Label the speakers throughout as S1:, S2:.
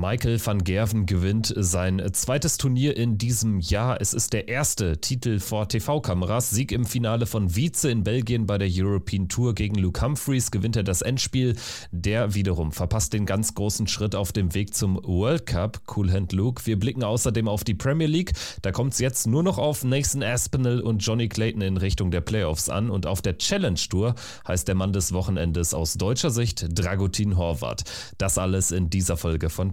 S1: Michael van Gerven gewinnt sein zweites Turnier in diesem Jahr. Es ist der erste Titel vor TV-Kameras. Sieg im Finale von Vize in Belgien bei der European Tour gegen Luke Humphreys gewinnt er das Endspiel. Der wiederum verpasst den ganz großen Schritt auf dem Weg zum World Cup. Cool Hand Luke. Wir blicken außerdem auf die Premier League. Da kommt es jetzt nur noch auf Nathan Aspinall und Johnny Clayton in Richtung der Playoffs an. Und auf der Challenge Tour heißt der Mann des Wochenendes aus deutscher Sicht Dragutin Horvath. Das alles in dieser Folge von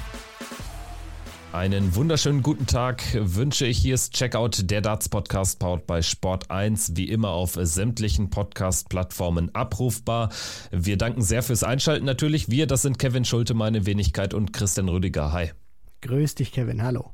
S1: Einen wunderschönen guten Tag wünsche ich. Hier ist Checkout, der Darts Podcast, powered bei Sport 1, wie immer auf sämtlichen Podcast-Plattformen abrufbar. Wir danken sehr fürs Einschalten natürlich. Wir, das sind Kevin Schulte, meine Wenigkeit und Christian Rüdiger. Hi.
S2: Grüß dich, Kevin. Hallo.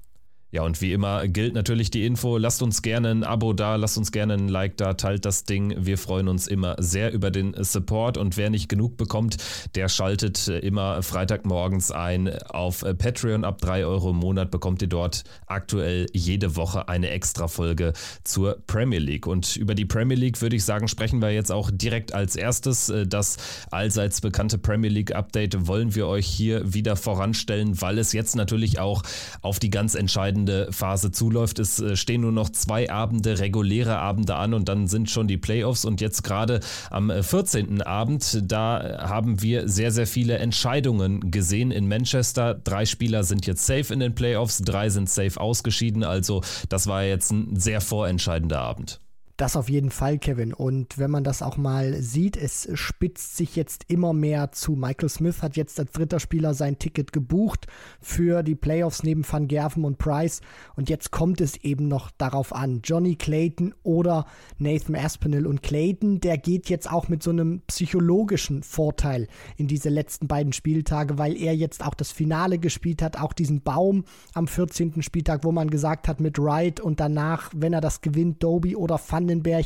S1: Ja, und wie immer gilt natürlich die Info. Lasst uns gerne ein Abo da, lasst uns gerne ein Like da, teilt das Ding. Wir freuen uns immer sehr über den Support. Und wer nicht genug bekommt, der schaltet immer Freitagmorgens ein auf Patreon. Ab 3 Euro im Monat bekommt ihr dort aktuell jede Woche eine extra Folge zur Premier League. Und über die Premier League würde ich sagen, sprechen wir jetzt auch direkt als erstes. Das allseits bekannte Premier League Update wollen wir euch hier wieder voranstellen, weil es jetzt natürlich auch auf die ganz entscheidenden entscheidende Phase zuläuft. Es äh, stehen nur noch zwei Abende, reguläre Abende an und dann sind schon die Playoffs. Und jetzt gerade am 14. Äh, Abend, da haben wir sehr, sehr viele Entscheidungen gesehen in Manchester. Drei Spieler sind jetzt safe in den Playoffs, drei sind safe ausgeschieden. Also das war jetzt ein sehr vorentscheidender Abend.
S2: Das auf jeden Fall, Kevin. Und wenn man das auch mal sieht, es spitzt sich jetzt immer mehr zu. Michael Smith hat jetzt als dritter Spieler sein Ticket gebucht für die Playoffs neben Van Gerven und Price. Und jetzt kommt es eben noch darauf an. Johnny Clayton oder Nathan Aspinall. Und Clayton, der geht jetzt auch mit so einem psychologischen Vorteil in diese letzten beiden Spieltage, weil er jetzt auch das Finale gespielt hat, auch diesen Baum am 14. Spieltag, wo man gesagt hat mit Wright und danach, wenn er das gewinnt, Doby oder Van Vandenberg,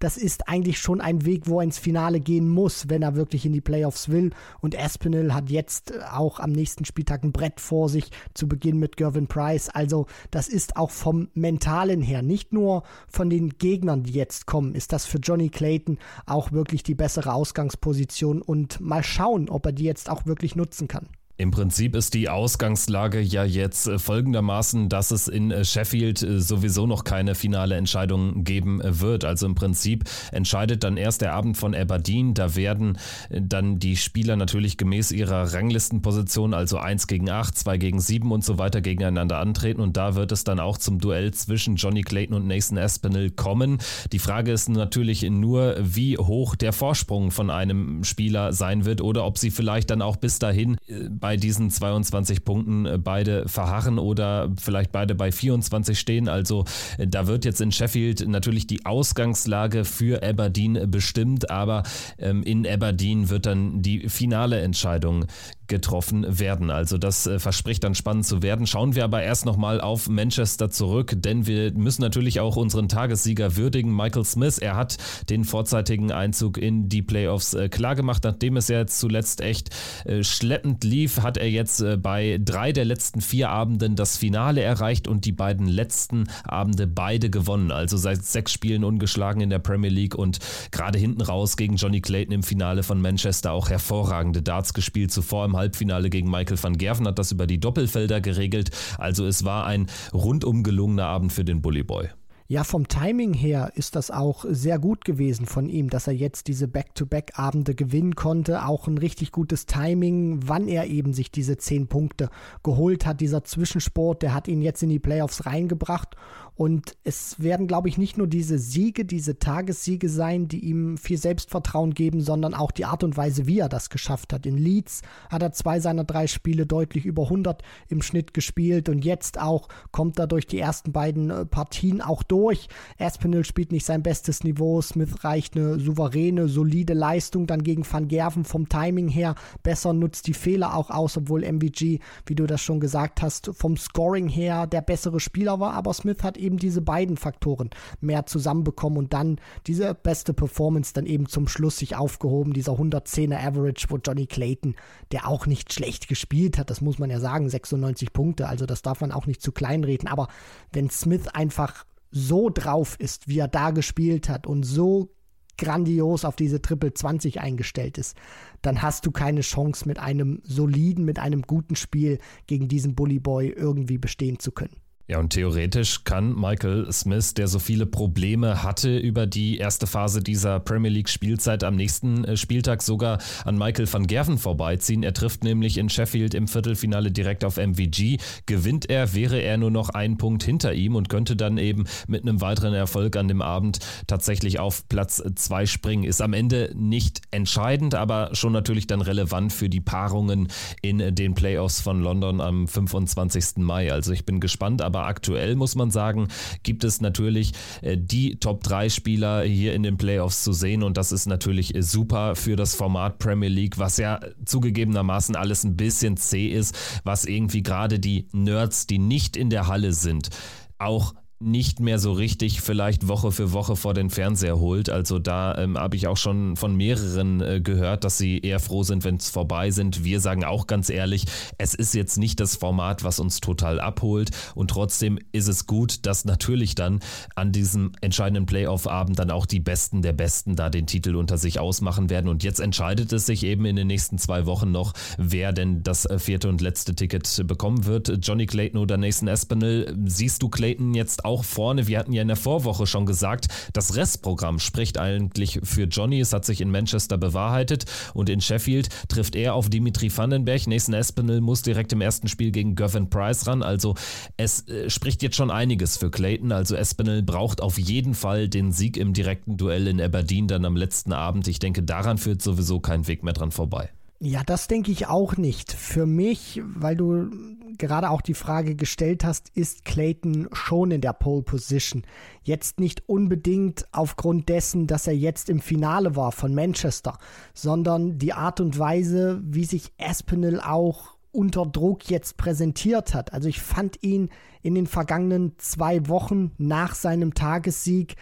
S2: das ist eigentlich schon ein Weg, wo er ins Finale gehen muss, wenn er wirklich in die Playoffs will. Und Aspinall hat jetzt auch am nächsten Spieltag ein Brett vor sich, zu Beginn mit Gervin Price. Also das ist auch vom Mentalen her, nicht nur von den Gegnern, die jetzt kommen, ist das für Johnny Clayton auch wirklich die bessere Ausgangsposition und mal schauen, ob er die jetzt auch wirklich nutzen kann.
S1: Im Prinzip ist die Ausgangslage ja jetzt äh, folgendermaßen, dass es in äh, Sheffield äh, sowieso noch keine finale Entscheidung geben wird. Also im Prinzip entscheidet dann erst der Abend von Aberdeen. Da werden dann die Spieler natürlich gemäß ihrer Ranglistenposition, also 1 gegen 8, 2 gegen 7 und so weiter gegeneinander antreten. Und da wird es dann auch zum Duell zwischen Johnny Clayton und Nathan Aspinall kommen. Die Frage ist natürlich nur, wie hoch der Vorsprung von einem Spieler sein wird oder ob sie vielleicht dann auch bis dahin bei bei diesen 22 Punkten äh, beide verharren oder vielleicht beide bei 24 stehen. Also äh, da wird jetzt in Sheffield natürlich die Ausgangslage für Aberdeen bestimmt, aber ähm, in Aberdeen wird dann die finale Entscheidung getroffen werden. Also das äh, verspricht dann spannend zu werden. Schauen wir aber erst nochmal auf Manchester zurück, denn wir müssen natürlich auch unseren Tagessieger würdigen, Michael Smith. Er hat den vorzeitigen Einzug in die Playoffs äh, klargemacht, nachdem es ja zuletzt echt äh, schleppend lief, hat er jetzt bei drei der letzten vier Abenden das Finale erreicht und die beiden letzten Abende beide gewonnen. Also seit sechs Spielen ungeschlagen in der Premier League und gerade hinten raus gegen Johnny Clayton im Finale von Manchester auch hervorragende Darts gespielt. Zuvor im Halbfinale gegen Michael van Gerven hat das über die Doppelfelder geregelt. Also es war ein rundum gelungener Abend für den Bully Boy.
S2: Ja, vom Timing her ist das auch sehr gut gewesen von ihm, dass er jetzt diese Back-to-Back-Abende gewinnen konnte. Auch ein richtig gutes Timing, wann er eben sich diese zehn Punkte geholt hat. Dieser Zwischensport, der hat ihn jetzt in die Playoffs reingebracht. Und es werden, glaube ich, nicht nur diese Siege, diese Tagessiege sein, die ihm viel Selbstvertrauen geben, sondern auch die Art und Weise, wie er das geschafft hat. In Leeds hat er zwei seiner drei Spiele deutlich über 100 im Schnitt gespielt und jetzt auch kommt er durch die ersten beiden äh, Partien auch durch. Aspinall spielt nicht sein bestes Niveau. Smith reicht eine souveräne, solide Leistung dann gegen Van Gerven vom Timing her. Besser nutzt die Fehler auch aus, obwohl MVG, wie du das schon gesagt hast, vom Scoring her der bessere Spieler war. Aber Smith hat eben diese beiden Faktoren mehr zusammenbekommen und dann diese beste Performance dann eben zum Schluss sich aufgehoben. Dieser 110er Average, wo Johnny Clayton, der auch nicht schlecht gespielt hat, das muss man ja sagen, 96 Punkte, also das darf man auch nicht zu kleinreden. Aber wenn Smith einfach so drauf ist, wie er da gespielt hat und so grandios auf diese Triple 20 eingestellt ist, dann hast du keine Chance mit einem soliden, mit einem guten Spiel gegen diesen Bully Boy irgendwie bestehen zu können.
S1: Ja, und theoretisch kann Michael Smith, der so viele Probleme hatte über die erste Phase dieser Premier League Spielzeit, am nächsten äh, Spieltag sogar an Michael van Gerven vorbeiziehen. Er trifft nämlich in Sheffield im Viertelfinale direkt auf MVG. Gewinnt er, wäre er nur noch einen Punkt hinter ihm und könnte dann eben mit einem weiteren Erfolg an dem Abend tatsächlich auf Platz zwei springen. Ist am Ende nicht entscheidend, aber schon natürlich dann relevant für die Paarungen in den Playoffs von London am 25. Mai. Also ich bin gespannt, aber aktuell muss man sagen, gibt es natürlich äh, die Top 3 Spieler hier in den Playoffs zu sehen. Und das ist natürlich äh, super für das Format Premier League, was ja zugegebenermaßen alles ein bisschen zäh ist, was irgendwie gerade die Nerds, die nicht in der Halle sind, auch nicht mehr so richtig vielleicht Woche für Woche vor den Fernseher holt. Also da ähm, habe ich auch schon von mehreren äh, gehört, dass sie eher froh sind, wenn es vorbei sind. Wir sagen auch ganz ehrlich, es ist jetzt nicht das Format, was uns total abholt und trotzdem ist es gut, dass natürlich dann an diesem entscheidenden Playoff-Abend dann auch die Besten der Besten da den Titel unter sich ausmachen werden. Und jetzt entscheidet es sich eben in den nächsten zwei Wochen noch, wer denn das äh, vierte und letzte Ticket bekommen wird. Johnny Clayton oder Nathan Espinel. Siehst du Clayton jetzt auch auch vorne. Wir hatten ja in der Vorwoche schon gesagt, das Restprogramm spricht eigentlich für Johnny. Es hat sich in Manchester bewahrheitet und in Sheffield trifft er auf Dimitri Vandenberg. Nathan Espinel muss direkt im ersten Spiel gegen Gavin Price ran. Also es äh, spricht jetzt schon einiges für Clayton. Also Espinel braucht auf jeden Fall den Sieg im direkten Duell in Aberdeen dann am letzten Abend. Ich denke, daran führt sowieso kein Weg mehr dran vorbei.
S2: Ja, das denke ich auch nicht. Für mich, weil du gerade auch die Frage gestellt hast, ist Clayton schon in der Pole Position. Jetzt nicht unbedingt aufgrund dessen, dass er jetzt im Finale war von Manchester, sondern die Art und Weise, wie sich Aspinall auch unter Druck jetzt präsentiert hat. Also ich fand ihn in den vergangenen zwei Wochen nach seinem Tagessieg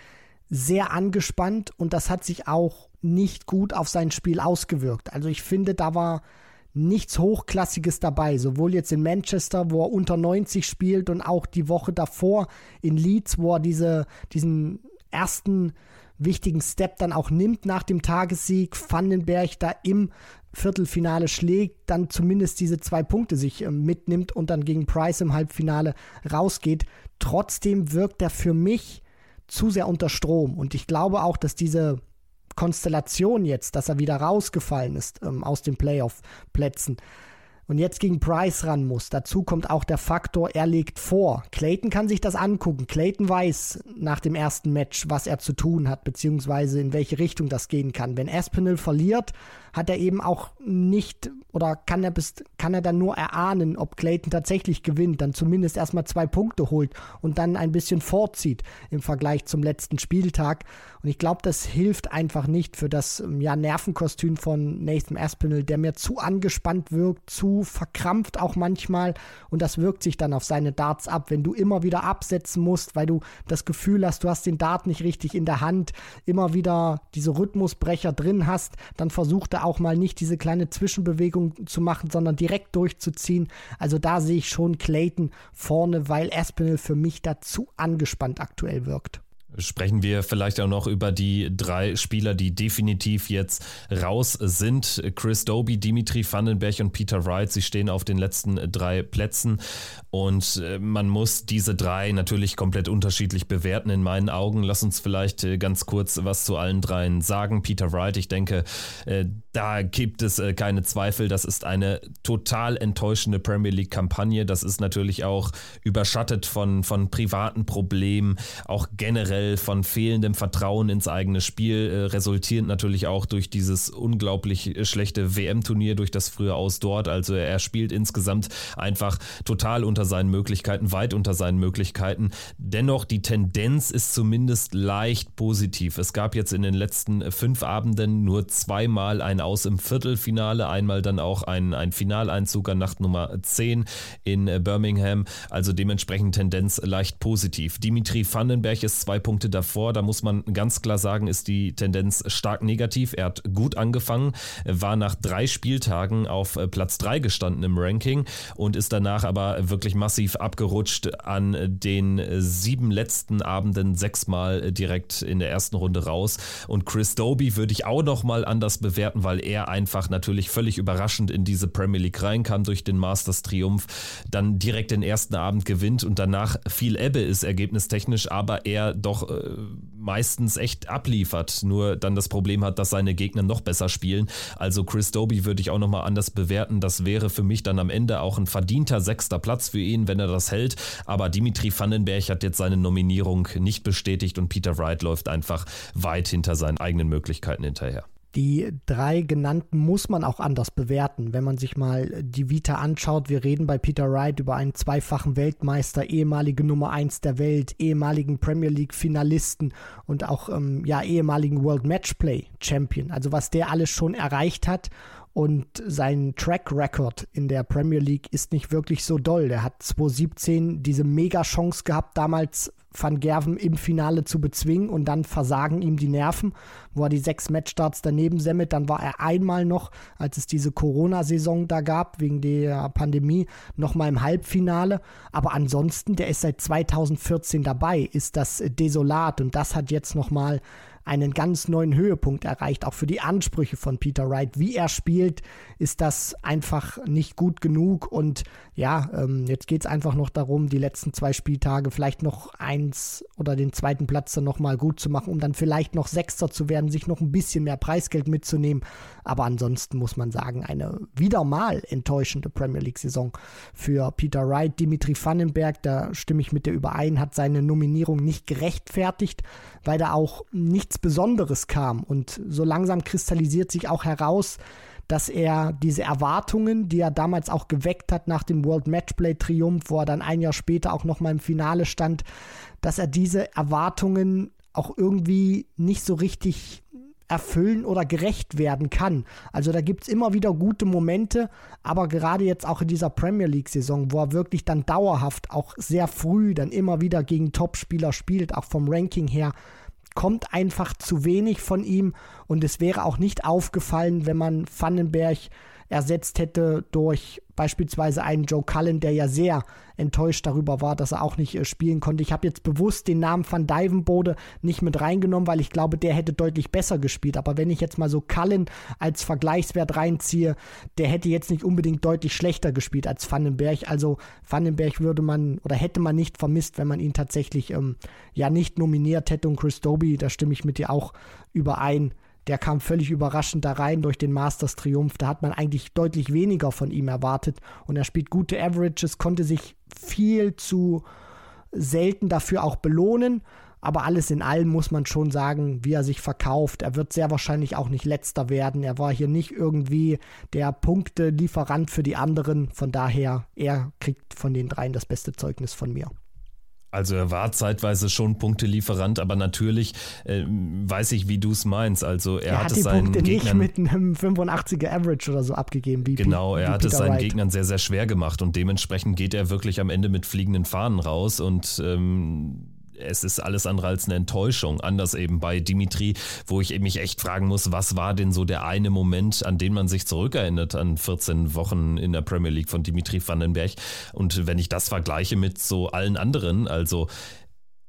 S2: sehr angespannt und das hat sich auch nicht gut auf sein Spiel ausgewirkt. Also ich finde, da war nichts Hochklassiges dabei, sowohl jetzt in Manchester, wo er unter 90 spielt und auch die Woche davor in Leeds, wo er diese, diesen ersten wichtigen Step dann auch nimmt nach dem Tagessieg, Vandenberg da im Viertelfinale schlägt, dann zumindest diese zwei Punkte sich äh, mitnimmt und dann gegen Price im Halbfinale rausgeht. Trotzdem wirkt er für mich zu sehr unter Strom. Und ich glaube auch, dass diese Konstellation jetzt, dass er wieder rausgefallen ist ähm, aus den Playoff-Plätzen, und jetzt gegen Price ran muss. Dazu kommt auch der Faktor, er legt vor. Clayton kann sich das angucken. Clayton weiß nach dem ersten Match, was er zu tun hat, beziehungsweise in welche Richtung das gehen kann. Wenn Aspinall verliert, hat er eben auch nicht oder kann er, bis, kann er dann nur erahnen, ob Clayton tatsächlich gewinnt, dann zumindest erstmal zwei Punkte holt und dann ein bisschen vorzieht im Vergleich zum letzten Spieltag. Und ich glaube, das hilft einfach nicht für das ja, Nervenkostüm von Nathan Aspinall, der mir zu angespannt wirkt, zu verkrampft auch manchmal und das wirkt sich dann auf seine Darts ab, wenn du immer wieder absetzen musst, weil du das Gefühl hast, du hast den Dart nicht richtig in der Hand, immer wieder diese Rhythmusbrecher drin hast, dann versucht er auch mal nicht diese kleine Zwischenbewegung zu machen, sondern direkt durchzuziehen. Also da sehe ich schon Clayton vorne, weil Aspinall für mich dazu angespannt aktuell wirkt.
S1: Sprechen wir vielleicht auch noch über die drei Spieler, die definitiv jetzt raus sind. Chris Doby, Dimitri Vandenberg und Peter Wright. Sie stehen auf den letzten drei Plätzen und äh, man muss diese drei natürlich komplett unterschiedlich bewerten in meinen Augen. Lass uns vielleicht äh, ganz kurz was zu allen dreien sagen. Peter Wright, ich denke, äh, da gibt es keine Zweifel. Das ist eine total enttäuschende Premier League-Kampagne. Das ist natürlich auch überschattet von, von privaten Problemen, auch generell generell von fehlendem Vertrauen ins eigene Spiel, äh, resultierend natürlich auch durch dieses unglaublich schlechte WM-Turnier, durch das frühe Aus dort. Also er spielt insgesamt einfach total unter seinen Möglichkeiten, weit unter seinen Möglichkeiten. Dennoch, die Tendenz ist zumindest leicht positiv. Es gab jetzt in den letzten fünf Abenden nur zweimal ein Aus im Viertelfinale, einmal dann auch ein, ein Finaleinzug an Nacht Nummer 10 in Birmingham. Also dementsprechend Tendenz leicht positiv. Dimitri Vandenberg ist zwei Punkte davor. Da muss man ganz klar sagen, ist die Tendenz stark negativ. Er hat gut angefangen, war nach drei Spieltagen auf Platz 3 gestanden im Ranking und ist danach aber wirklich massiv abgerutscht an den sieben letzten Abenden sechsmal direkt in der ersten Runde raus. Und Chris Doby würde ich auch noch mal anders bewerten, weil er einfach natürlich völlig überraschend in diese Premier League reinkam durch den Masters Triumph, dann direkt den ersten Abend gewinnt und danach viel Ebbe ist ergebnistechnisch, aber er doch äh, meistens echt abliefert. Nur dann das Problem hat, dass seine Gegner noch besser spielen. Also Chris Doby würde ich auch noch mal anders bewerten. Das wäre für mich dann am Ende auch ein verdienter sechster Platz für ihn, wenn er das hält. Aber Dimitri Vandenberg hat jetzt seine Nominierung nicht bestätigt und Peter Wright läuft einfach weit hinter seinen eigenen Möglichkeiten hinterher.
S2: Die drei genannten muss man auch anders bewerten. Wenn man sich mal die Vita anschaut, wir reden bei Peter Wright über einen zweifachen Weltmeister, ehemalige Nummer 1 der Welt, ehemaligen Premier League Finalisten und auch ähm, ja, ehemaligen World Matchplay Champion. Also was der alles schon erreicht hat und sein Track Record in der Premier League ist nicht wirklich so doll. Der hat 2017 diese Mega-Chance gehabt, damals Van Gerven im Finale zu bezwingen und dann versagen ihm die Nerven, wo er die sechs Matchstarts daneben semmelt. Dann war er einmal noch, als es diese Corona-Saison da gab, wegen der Pandemie, nochmal im Halbfinale. Aber ansonsten, der ist seit 2014 dabei, ist das desolat und das hat jetzt nochmal einen ganz neuen Höhepunkt erreicht, auch für die Ansprüche von Peter Wright. Wie er spielt, ist das einfach nicht gut genug. Und ja, ähm, jetzt geht es einfach noch darum, die letzten zwei Spieltage vielleicht noch eins oder den zweiten Platz dann nochmal gut zu machen, um dann vielleicht noch Sechster zu werden, sich noch ein bisschen mehr Preisgeld mitzunehmen. Aber ansonsten muss man sagen, eine wieder mal enttäuschende Premier League-Saison für Peter Wright. Dimitri Vandenberg, da stimme ich mit dir überein, hat seine Nominierung nicht gerechtfertigt, weil da auch nichts Besonderes kam. Und so langsam kristallisiert sich auch heraus, dass er diese Erwartungen, die er damals auch geweckt hat nach dem World Matchplay Triumph, wo er dann ein Jahr später auch nochmal im Finale stand, dass er diese Erwartungen auch irgendwie nicht so richtig erfüllen oder gerecht werden kann. Also da gibt es immer wieder gute Momente, aber gerade jetzt auch in dieser Premier League-Saison, wo er wirklich dann dauerhaft auch sehr früh dann immer wieder gegen Topspieler spielt, auch vom Ranking her, kommt einfach zu wenig von ihm und es wäre auch nicht aufgefallen, wenn man Vandenberg ersetzt hätte durch beispielsweise einen Joe Cullen, der ja sehr enttäuscht darüber war, dass er auch nicht äh, spielen konnte. Ich habe jetzt bewusst den Namen van Dijvenbode nicht mit reingenommen, weil ich glaube, der hätte deutlich besser gespielt. Aber wenn ich jetzt mal so Cullen als Vergleichswert reinziehe, der hätte jetzt nicht unbedingt deutlich schlechter gespielt als Vandenberg. Also Vandenberg würde man oder hätte man nicht vermisst, wenn man ihn tatsächlich ähm, ja nicht nominiert hätte. Und Chris Doby, da stimme ich mit dir auch überein der kam völlig überraschend da rein durch den Masters Triumph. Da hat man eigentlich deutlich weniger von ihm erwartet. Und er spielt gute Averages, konnte sich viel zu selten dafür auch belohnen. Aber alles in allem muss man schon sagen, wie er sich verkauft. Er wird sehr wahrscheinlich auch nicht letzter werden. Er war hier nicht irgendwie der Punktelieferant für die anderen. Von daher, er kriegt von den dreien das beste Zeugnis von mir.
S1: Also er war zeitweise schon Punktelieferant, aber natürlich äh, weiß ich, wie du es meinst. Also er, er hat, hat es seinen Punkte Gegnern
S2: nicht mit einem 85er Average oder so abgegeben. Wie
S1: genau, er
S2: wie
S1: hat Peter es seinen Wright. Gegnern sehr, sehr schwer gemacht und dementsprechend geht er wirklich am Ende mit fliegenden Fahnen raus und ähm, es ist alles andere als eine Enttäuschung. Anders eben bei Dimitri, wo ich mich echt fragen muss, was war denn so der eine Moment, an den man sich zurückerinnert an 14 Wochen in der Premier League von Dimitri Vandenberg. Und wenn ich das vergleiche mit so allen anderen, also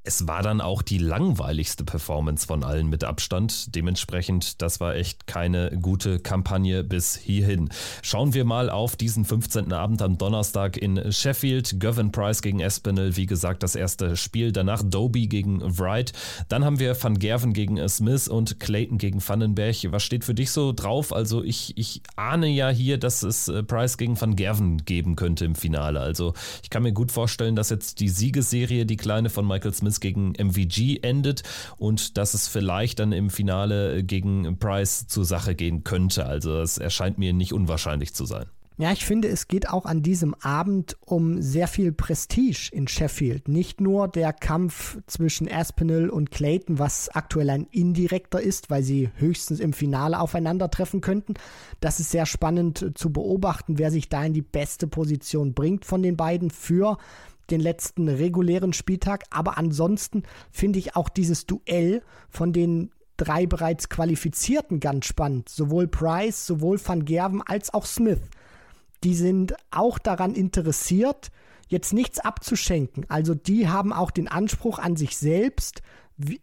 S1: es war dann auch die langweiligste Performance von allen mit Abstand. Dementsprechend, das war echt keine gute Kampagne bis hierhin. Schauen wir mal auf diesen 15. Abend am Donnerstag in Sheffield. Gavin Price gegen Espinel, wie gesagt, das erste Spiel. Danach Doby gegen Wright. Dann haben wir Van Gerven gegen Smith und Clayton gegen Vandenberg. Was steht für dich so drauf? Also ich, ich ahne ja hier, dass es äh, Price gegen Van Gerven geben könnte im Finale. Also ich kann mir gut vorstellen, dass jetzt die Siegesserie, die kleine von Michael Smith, Smith gegen MVG endet und dass es vielleicht dann im Finale gegen Price zur Sache gehen könnte. Also es erscheint mir nicht unwahrscheinlich zu sein.
S2: Ja, ich finde, es geht auch an diesem Abend um sehr viel Prestige in Sheffield. Nicht nur der Kampf zwischen Aspinall und Clayton, was aktuell ein indirekter ist, weil sie höchstens im Finale aufeinandertreffen könnten. Das ist sehr spannend zu beobachten, wer sich da in die beste Position bringt von den beiden für den letzten regulären Spieltag. Aber ansonsten finde ich auch dieses Duell von den drei bereits Qualifizierten ganz spannend. Sowohl Price, sowohl Van Gerven als auch Smith die sind auch daran interessiert, jetzt nichts abzuschenken. Also die haben auch den Anspruch an sich selbst,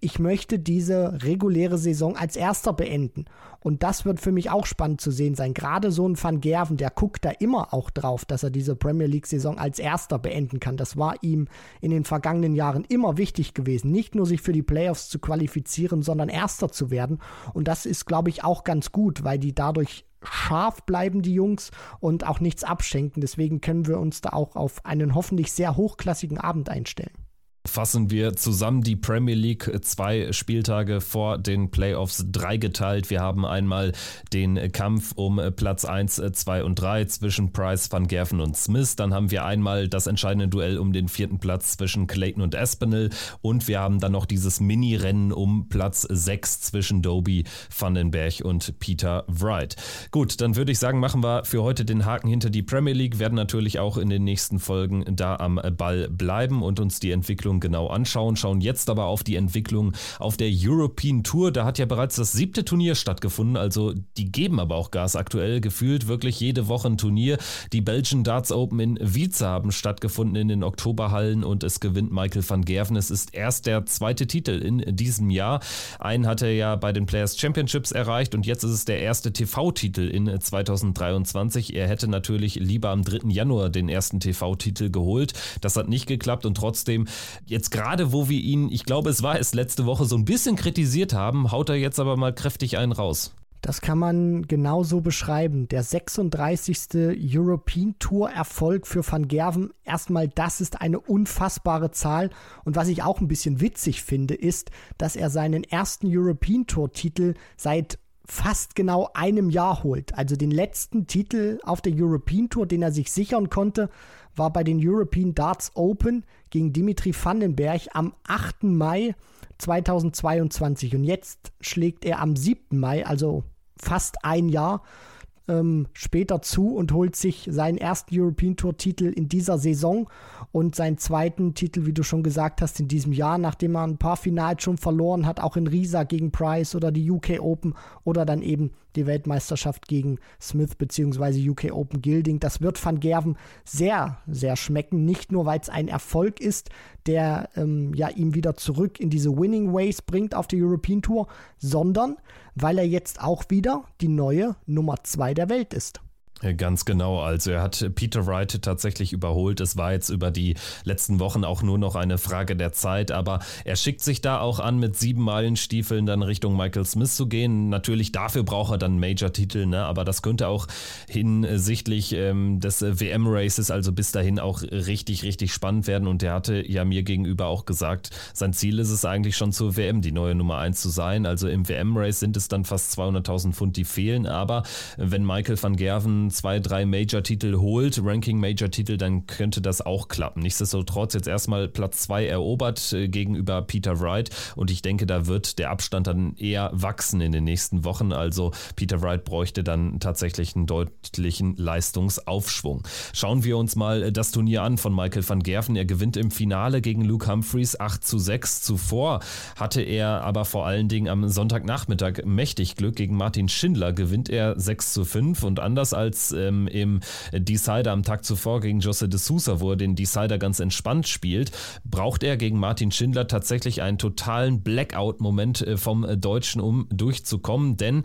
S2: ich möchte diese reguläre Saison als erster beenden. Und das wird für mich auch spannend zu sehen sein. Gerade so ein Van Gerven, der guckt da immer auch drauf, dass er diese Premier League-Saison als erster beenden kann. Das war ihm in den vergangenen Jahren immer wichtig gewesen. Nicht nur sich für die Playoffs zu qualifizieren, sondern erster zu werden. Und das ist, glaube ich, auch ganz gut, weil die dadurch scharf bleiben, die Jungs, und auch nichts abschenken. Deswegen können wir uns da auch auf einen hoffentlich sehr hochklassigen Abend einstellen
S1: fassen wir zusammen die Premier League zwei Spieltage vor den Playoffs dreigeteilt. Wir haben einmal den Kampf um Platz 1, 2 und 3 zwischen Price, Van Gerven und Smith. Dann haben wir einmal das entscheidende Duell um den vierten Platz zwischen Clayton und Espinel. Und wir haben dann noch dieses Mini-Rennen um Platz 6 zwischen Doby, Vandenberg und Peter Wright. Gut, dann würde ich sagen, machen wir für heute den Haken hinter die Premier League, werden natürlich auch in den nächsten Folgen da am Ball bleiben und uns die Entwicklung Entwicklung genau anschauen, schauen jetzt aber auf die Entwicklung auf der European Tour. Da hat ja bereits das siebte Turnier stattgefunden, also die geben aber auch Gas aktuell, gefühlt wirklich jede Woche ein Turnier. Die Belgian Darts Open in Wietze haben stattgefunden in den Oktoberhallen und es gewinnt Michael van Gerven. Es ist erst der zweite Titel in diesem Jahr. Einen hat er ja bei den Players Championships erreicht und jetzt ist es der erste TV-Titel in 2023. Er hätte natürlich lieber am 3. Januar den ersten TV-Titel geholt. Das hat nicht geklappt und trotzdem Jetzt gerade, wo wir ihn, ich glaube, es war es letzte Woche, so ein bisschen kritisiert haben, haut er jetzt aber mal kräftig einen raus.
S2: Das kann man genauso beschreiben. Der 36. European Tour Erfolg für Van Gerven. Erstmal, das ist eine unfassbare Zahl. Und was ich auch ein bisschen witzig finde, ist, dass er seinen ersten European Tour Titel seit fast genau einem Jahr holt. Also den letzten Titel auf der European Tour, den er sich sichern konnte, war bei den European Darts Open gegen Dimitri Vandenberg am 8. Mai 2022. Und jetzt schlägt er am 7. Mai, also fast ein Jahr, ähm, später zu und holt sich seinen ersten European Tour Titel in dieser Saison und seinen zweiten Titel, wie du schon gesagt hast, in diesem Jahr, nachdem er ein paar Finals schon verloren hat, auch in Riesa gegen Price oder die UK Open oder dann eben die Weltmeisterschaft gegen Smith bzw. UK Open Gilding. Das wird Van Gerven sehr, sehr schmecken. Nicht nur, weil es ein Erfolg ist, der ähm, ja ihm wieder zurück in diese Winning Ways bringt auf der European Tour, sondern weil er jetzt auch wieder die neue Nummer 2 der Welt ist.
S1: Ganz genau. Also er hat Peter Wright tatsächlich überholt. Es war jetzt über die letzten Wochen auch nur noch eine Frage der Zeit, aber er schickt sich da auch an, mit sieben Meilenstiefeln dann Richtung Michael Smith zu gehen. Natürlich dafür braucht er dann Major-Titel, ne? aber das könnte auch hinsichtlich ähm, des WM-Races, also bis dahin auch richtig, richtig spannend werden. Und er hatte ja mir gegenüber auch gesagt, sein Ziel ist es eigentlich schon zur WM die neue Nummer eins zu sein. Also im WM-Race sind es dann fast 200.000 Pfund, die fehlen. Aber wenn Michael van Gerven zwei, drei Major-Titel holt, Ranking-Major-Titel, dann könnte das auch klappen. Nichtsdestotrotz jetzt erstmal Platz zwei erobert äh, gegenüber Peter Wright und ich denke, da wird der Abstand dann eher wachsen in den nächsten Wochen. Also Peter Wright bräuchte dann tatsächlich einen deutlichen Leistungsaufschwung. Schauen wir uns mal das Turnier an von Michael van Gerven. Er gewinnt im Finale gegen Luke Humphreys 8 zu 6. Zuvor hatte er aber vor allen Dingen am Sonntagnachmittag mächtig Glück. Gegen Martin Schindler gewinnt er 6 zu 5 und anders als als ähm, im Decider am Tag zuvor gegen Jose de Sousa, wo er den Decider ganz entspannt spielt, braucht er gegen Martin Schindler tatsächlich einen totalen Blackout-Moment äh, vom Deutschen, um durchzukommen, denn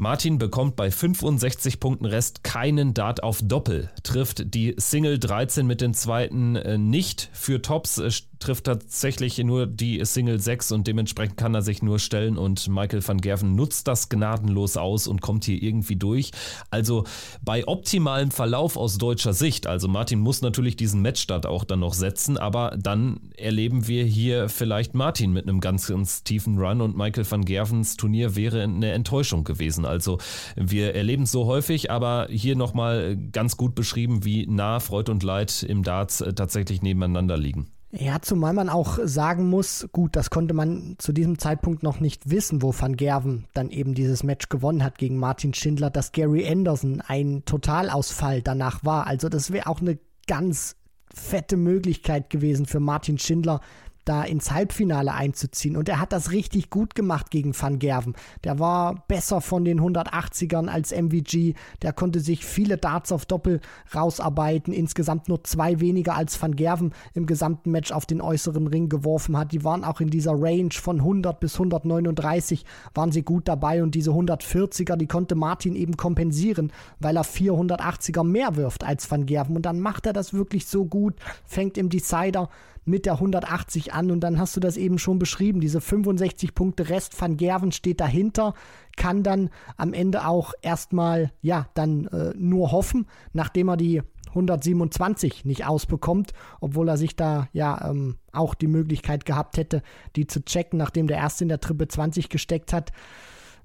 S1: Martin bekommt bei 65 Punkten Rest keinen Dart auf Doppel, trifft die Single 13 mit den zweiten äh, nicht für Tops, äh, trifft tatsächlich nur die Single 6 und dementsprechend kann er sich nur stellen und Michael van Gerven nutzt das gnadenlos aus und kommt hier irgendwie durch. Also bei optimalem Verlauf aus deutscher Sicht, also Martin muss natürlich diesen Matchstart auch dann noch setzen, aber dann erleben wir hier vielleicht Martin mit einem ganz, ganz tiefen Run und Michael van Gervens Turnier wäre eine Enttäuschung gewesen. Also wir erleben es so häufig, aber hier nochmal ganz gut beschrieben, wie nah Freud und Leid im Darts äh, tatsächlich nebeneinander liegen.
S2: Ja, zumal man auch sagen muss, gut, das konnte man zu diesem Zeitpunkt noch nicht wissen, wo Van Gerven dann eben dieses Match gewonnen hat gegen Martin Schindler, dass Gary Anderson ein Totalausfall danach war. Also das wäre auch eine ganz fette Möglichkeit gewesen für Martin Schindler, da ins Halbfinale einzuziehen. Und er hat das richtig gut gemacht gegen Van Gerven. Der war besser von den 180ern als MVG. Der konnte sich viele Darts auf Doppel rausarbeiten. Insgesamt nur zwei weniger als Van Gerven im gesamten Match auf den äußeren Ring geworfen hat. Die waren auch in dieser Range von 100 bis 139 waren sie gut dabei. Und diese 140er, die konnte Martin eben kompensieren, weil er 480er mehr wirft als Van Gerven. Und dann macht er das wirklich so gut, fängt im Decider mit der 180 an und dann hast du das eben schon beschrieben. Diese 65 Punkte Rest van Gerven steht dahinter, kann dann am Ende auch erstmal, ja, dann äh, nur hoffen, nachdem er die 127 nicht ausbekommt, obwohl er sich da ja ähm, auch die Möglichkeit gehabt hätte, die zu checken, nachdem der erste in der Triple 20 gesteckt hat.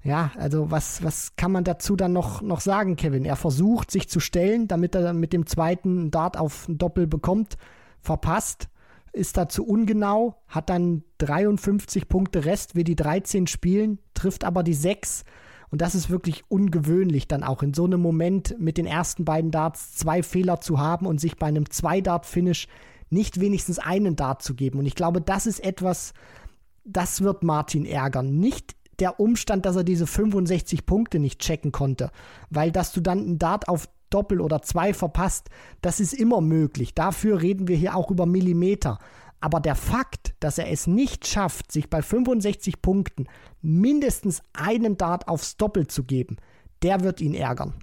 S2: Ja, also was, was kann man dazu dann noch, noch sagen, Kevin? Er versucht, sich zu stellen, damit er mit dem zweiten Dart auf Doppel bekommt, verpasst, ist da zu ungenau, hat dann 53 Punkte Rest, will die 13 spielen, trifft aber die 6. Und das ist wirklich ungewöhnlich, dann auch in so einem Moment mit den ersten beiden Darts zwei Fehler zu haben und sich bei einem Zwei-Dart-Finish nicht wenigstens einen Dart zu geben. Und ich glaube, das ist etwas, das wird Martin ärgern. Nicht der Umstand, dass er diese 65 Punkte nicht checken konnte, weil dass du dann einen Dart auf Doppel oder zwei verpasst, das ist immer möglich. Dafür reden wir hier auch über Millimeter. Aber der Fakt, dass er es nicht schafft, sich bei 65 Punkten mindestens einen Dart aufs Doppel zu geben, der wird ihn ärgern.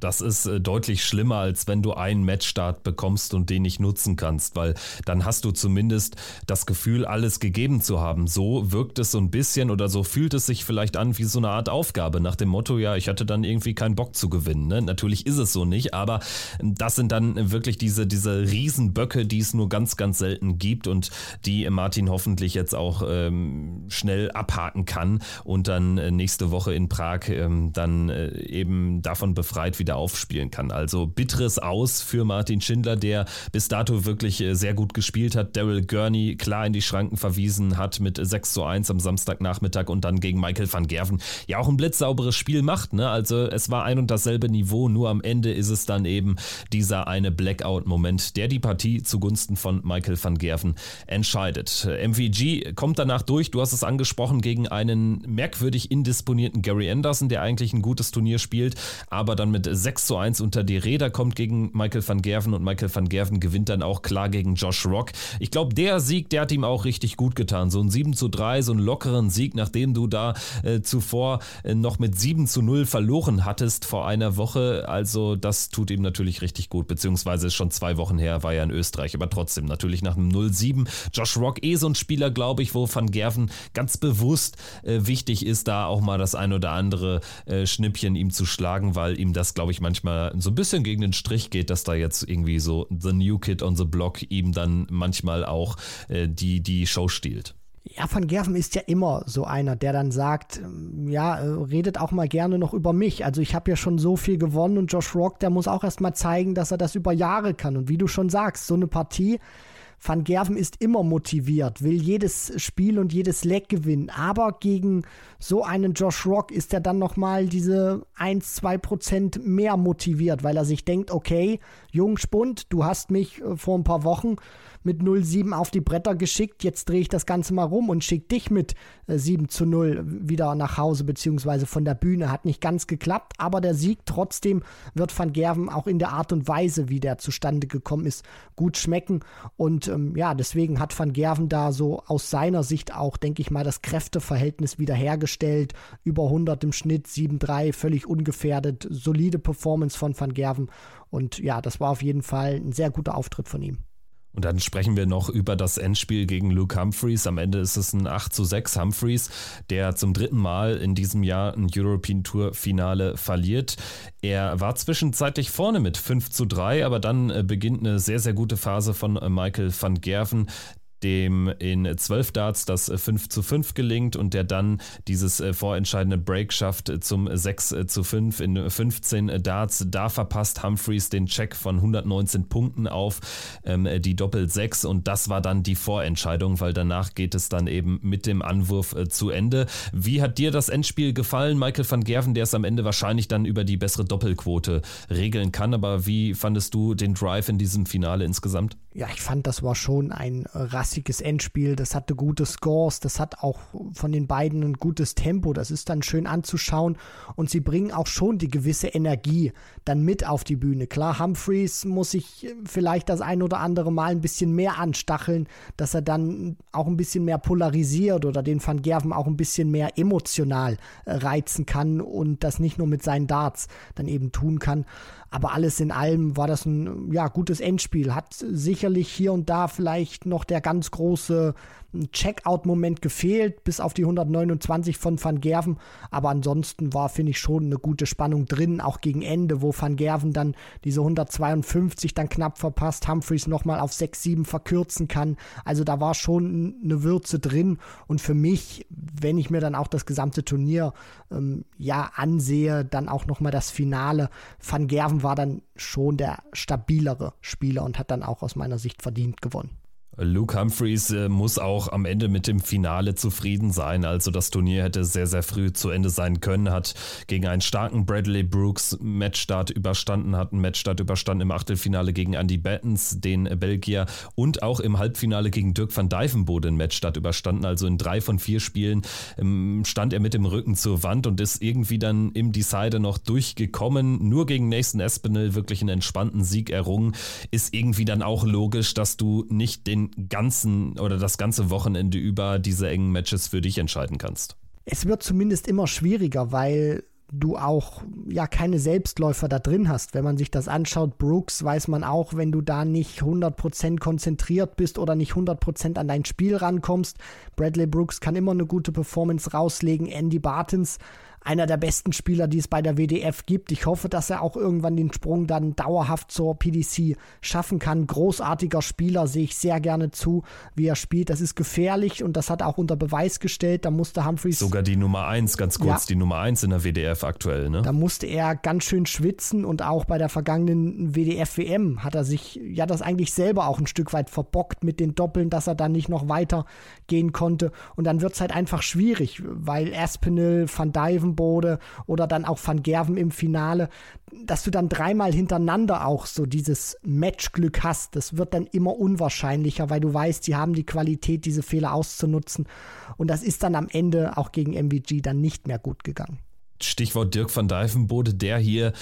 S1: Das ist äh, deutlich schlimmer, als wenn du einen Matchstart bekommst und den nicht nutzen kannst, weil dann hast du zumindest das Gefühl, alles gegeben zu haben. So wirkt es so ein bisschen oder so fühlt es sich vielleicht an wie so eine Art Aufgabe nach dem Motto, ja, ich hatte dann irgendwie keinen Bock zu gewinnen. Ne? Natürlich ist es so nicht, aber das sind dann wirklich diese, diese Riesenböcke, die es nur ganz, ganz selten gibt und die Martin hoffentlich jetzt auch ähm, schnell abhaken kann und dann äh, nächste Woche in Prag ähm, dann äh, eben davon befreit wieder wieder aufspielen kann. Also bitteres Aus für Martin Schindler, der bis dato wirklich äh, sehr gut gespielt hat. Daryl Gurney klar in die Schranken verwiesen hat mit 6 zu 1 am Samstagnachmittag und dann gegen Michael van Gerven ja auch ein blitzsauberes Spiel macht. Ne? Also es war ein und dasselbe Niveau, nur am Ende ist es dann eben dieser eine Blackout-Moment, der die Partie zugunsten von Michael van Gerven entscheidet. MVG kommt danach durch, du hast es angesprochen, gegen einen merkwürdig indisponierten Gary Anderson, der eigentlich ein gutes Turnier spielt, aber dann mit 6 zu 1 unter die Räder kommt gegen Michael van Gerven und Michael van Gerven gewinnt dann auch klar gegen Josh Rock. Ich glaube, der Sieg, der hat ihm auch richtig gut getan. So ein 7 zu 3, so einen lockeren Sieg, nachdem du da äh, zuvor äh, noch mit 7 zu 0 verloren hattest vor einer Woche. Also das tut ihm natürlich richtig gut, beziehungsweise ist schon zwei Wochen her, war ja in Österreich, aber trotzdem natürlich nach einem 0-7. Josh Rock eh so ein Spieler, glaube ich, wo Van Gerven ganz bewusst äh, wichtig ist, da auch mal das ein oder andere äh, Schnippchen ihm zu schlagen, weil ihm das, glaube ich, glaube ich, manchmal so ein bisschen gegen den Strich geht, dass da jetzt irgendwie so The New Kid on the Block ihm dann manchmal auch äh, die, die Show stiehlt.
S2: Ja, Van Gerven ist ja immer so einer, der dann sagt, ähm, ja, äh, redet auch mal gerne noch über mich. Also ich habe ja schon so viel gewonnen und Josh Rock, der muss auch erst mal zeigen, dass er das über Jahre kann. Und wie du schon sagst, so eine Partie, Van Gerven ist immer motiviert, will jedes Spiel und jedes Leck gewinnen. Aber gegen so einen Josh Rock ist er dann nochmal diese 1, 2 Prozent mehr motiviert, weil er sich denkt, okay, Jungspund, du hast mich äh, vor ein paar Wochen mit 0-7 auf die Bretter geschickt, jetzt drehe ich das Ganze mal rum und schicke dich mit äh, 7 zu 0 wieder nach Hause beziehungsweise von der Bühne. Hat nicht ganz geklappt, aber der Sieg trotzdem wird Van Gerven auch in der Art und Weise, wie der zustande gekommen ist, gut schmecken. Und ähm, ja, deswegen hat Van Gerven da so aus seiner Sicht auch, denke ich mal, das Kräfteverhältnis wiederhergestellt. Über 100 im Schnitt, 7-3, völlig ungefährdet, solide Performance von Van Gerven. Und ja, das war auf jeden Fall ein sehr guter Auftritt von ihm.
S1: Und dann sprechen wir noch über das Endspiel gegen Luke Humphreys. Am Ende ist es ein 8 zu 6 Humphreys, der zum dritten Mal in diesem Jahr ein European Tour Finale verliert. Er war zwischenzeitlich vorne mit 5 zu 3, aber dann äh, beginnt eine sehr, sehr gute Phase von äh, Michael van Gerven, dem in 12 Darts das 5 zu 5 gelingt und der dann dieses äh, vorentscheidende Break schafft zum 6 zu 5 in 15 Darts. Da verpasst Humphreys den Check von 119 Punkten auf ähm, die Doppel 6 und das war dann die Vorentscheidung, weil danach geht es dann eben mit dem Anwurf äh, zu Ende. Wie hat dir das Endspiel gefallen, Michael van Gerven, der es am Ende wahrscheinlich dann über die bessere Doppelquote regeln kann, aber wie fandest du den Drive in diesem Finale insgesamt?
S2: Ja, ich fand, das war schon ein rassiges Endspiel. Das hatte gute Scores. Das hat auch von den beiden ein gutes Tempo. Das ist dann schön anzuschauen. Und sie bringen auch schon die gewisse Energie dann mit auf die Bühne. Klar, Humphreys muss sich vielleicht das ein oder andere Mal ein bisschen mehr anstacheln, dass er dann auch ein bisschen mehr polarisiert oder den Van Gerven auch ein bisschen mehr emotional äh, reizen kann und das nicht nur mit seinen Darts dann eben tun kann. Aber alles in allem war das ein ja, gutes Endspiel. Hat sicherlich hier und da vielleicht noch der ganz große Checkout-Moment gefehlt, bis auf die 129 von Van Gerven. Aber ansonsten war, finde ich, schon eine gute Spannung drin, auch gegen Ende, wo Van Gerven dann diese 152 dann knapp verpasst, Humphreys nochmal auf 6-7 verkürzen kann. Also da war schon eine Würze drin. Und für mich, wenn ich mir dann auch das gesamte Turnier ähm, ja ansehe, dann auch nochmal das Finale. Van Gerven war dann schon der stabilere Spieler und hat dann auch aus meiner Sicht verdient gewonnen.
S1: Luke Humphreys äh, muss auch am Ende mit dem Finale zufrieden sein. Also das Turnier hätte sehr, sehr früh zu Ende sein können. Hat gegen einen starken Bradley Brooks Matchstart überstanden, hat einen Matchstart überstanden im Achtelfinale gegen Andy Battens, den Belgier, und auch im Halbfinale gegen Dirk van Dijvenbode einen Matchstart überstanden. Also in drei von vier Spielen ähm, stand er mit dem Rücken zur Wand und ist irgendwie dann im Decider noch durchgekommen. Nur gegen Nathan Espinel wirklich einen entspannten Sieg errungen. Ist irgendwie dann auch logisch, dass du nicht den ganzen oder das ganze Wochenende über diese engen Matches für dich entscheiden kannst.
S2: Es wird zumindest immer schwieriger, weil du auch ja keine Selbstläufer da drin hast. Wenn man sich das anschaut, Brooks, weiß man auch, wenn du da nicht 100% konzentriert bist oder nicht 100% an dein Spiel rankommst. Bradley Brooks kann immer eine gute Performance rauslegen. Andy Bartens einer der besten Spieler, die es bei der WDF gibt. Ich hoffe, dass er auch irgendwann den Sprung dann dauerhaft zur PDC schaffen kann. Großartiger Spieler, sehe ich sehr gerne zu, wie er spielt. Das ist gefährlich und das hat er auch unter Beweis gestellt. Da musste Humphreys.
S1: Sogar die Nummer 1, ganz kurz, ja, die Nummer 1 in der WDF aktuell, ne?
S2: Da musste er ganz schön schwitzen und auch bei der vergangenen WDF-WM hat er sich ja das eigentlich selber auch ein Stück weit verbockt mit den Doppeln, dass er dann nicht noch weiter gehen konnte. Und dann wird es halt einfach schwierig, weil Aspinall, Van Dyven, Gravenbode oder dann auch Van Gerven im Finale, dass du dann dreimal hintereinander auch so dieses Matchglück hast. Das wird dann immer unwahrscheinlicher, weil du weißt, sie haben die Qualität, diese Fehler auszunutzen. Und das ist dann am Ende auch gegen MVG dann nicht mehr gut gegangen.
S1: Stichwort Dirk van Dijvenbode, der hier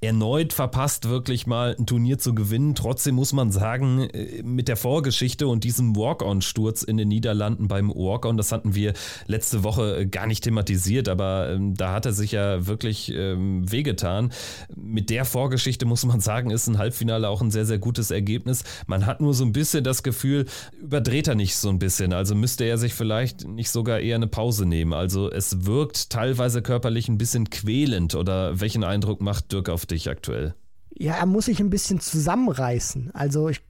S1: erneut verpasst, wirklich mal ein Turnier zu gewinnen. Trotzdem muss man sagen, äh, mit der Vorgeschichte und diesem Walk-on-Sturz in den Niederlanden beim Walk-on, das hatten wir letzte Woche äh, gar nicht thematisiert, aber ähm, da hat er sich ja wirklich ähm, wehgetan. Mit der Vorgeschichte muss man sagen, ist ein Halbfinale auch ein sehr, sehr gutes Ergebnis. Man hat nur so ein bisschen das Gefühl, überdreht er nicht so ein bisschen. Also müsste er sich vielleicht nicht sogar eher eine Pause nehmen. Also es wirkt teilweise körperlich ein bisschen bisschen quälend oder welchen Eindruck macht Dirk auf dich aktuell?
S2: Ja, er muss sich ein bisschen zusammenreißen. Also ich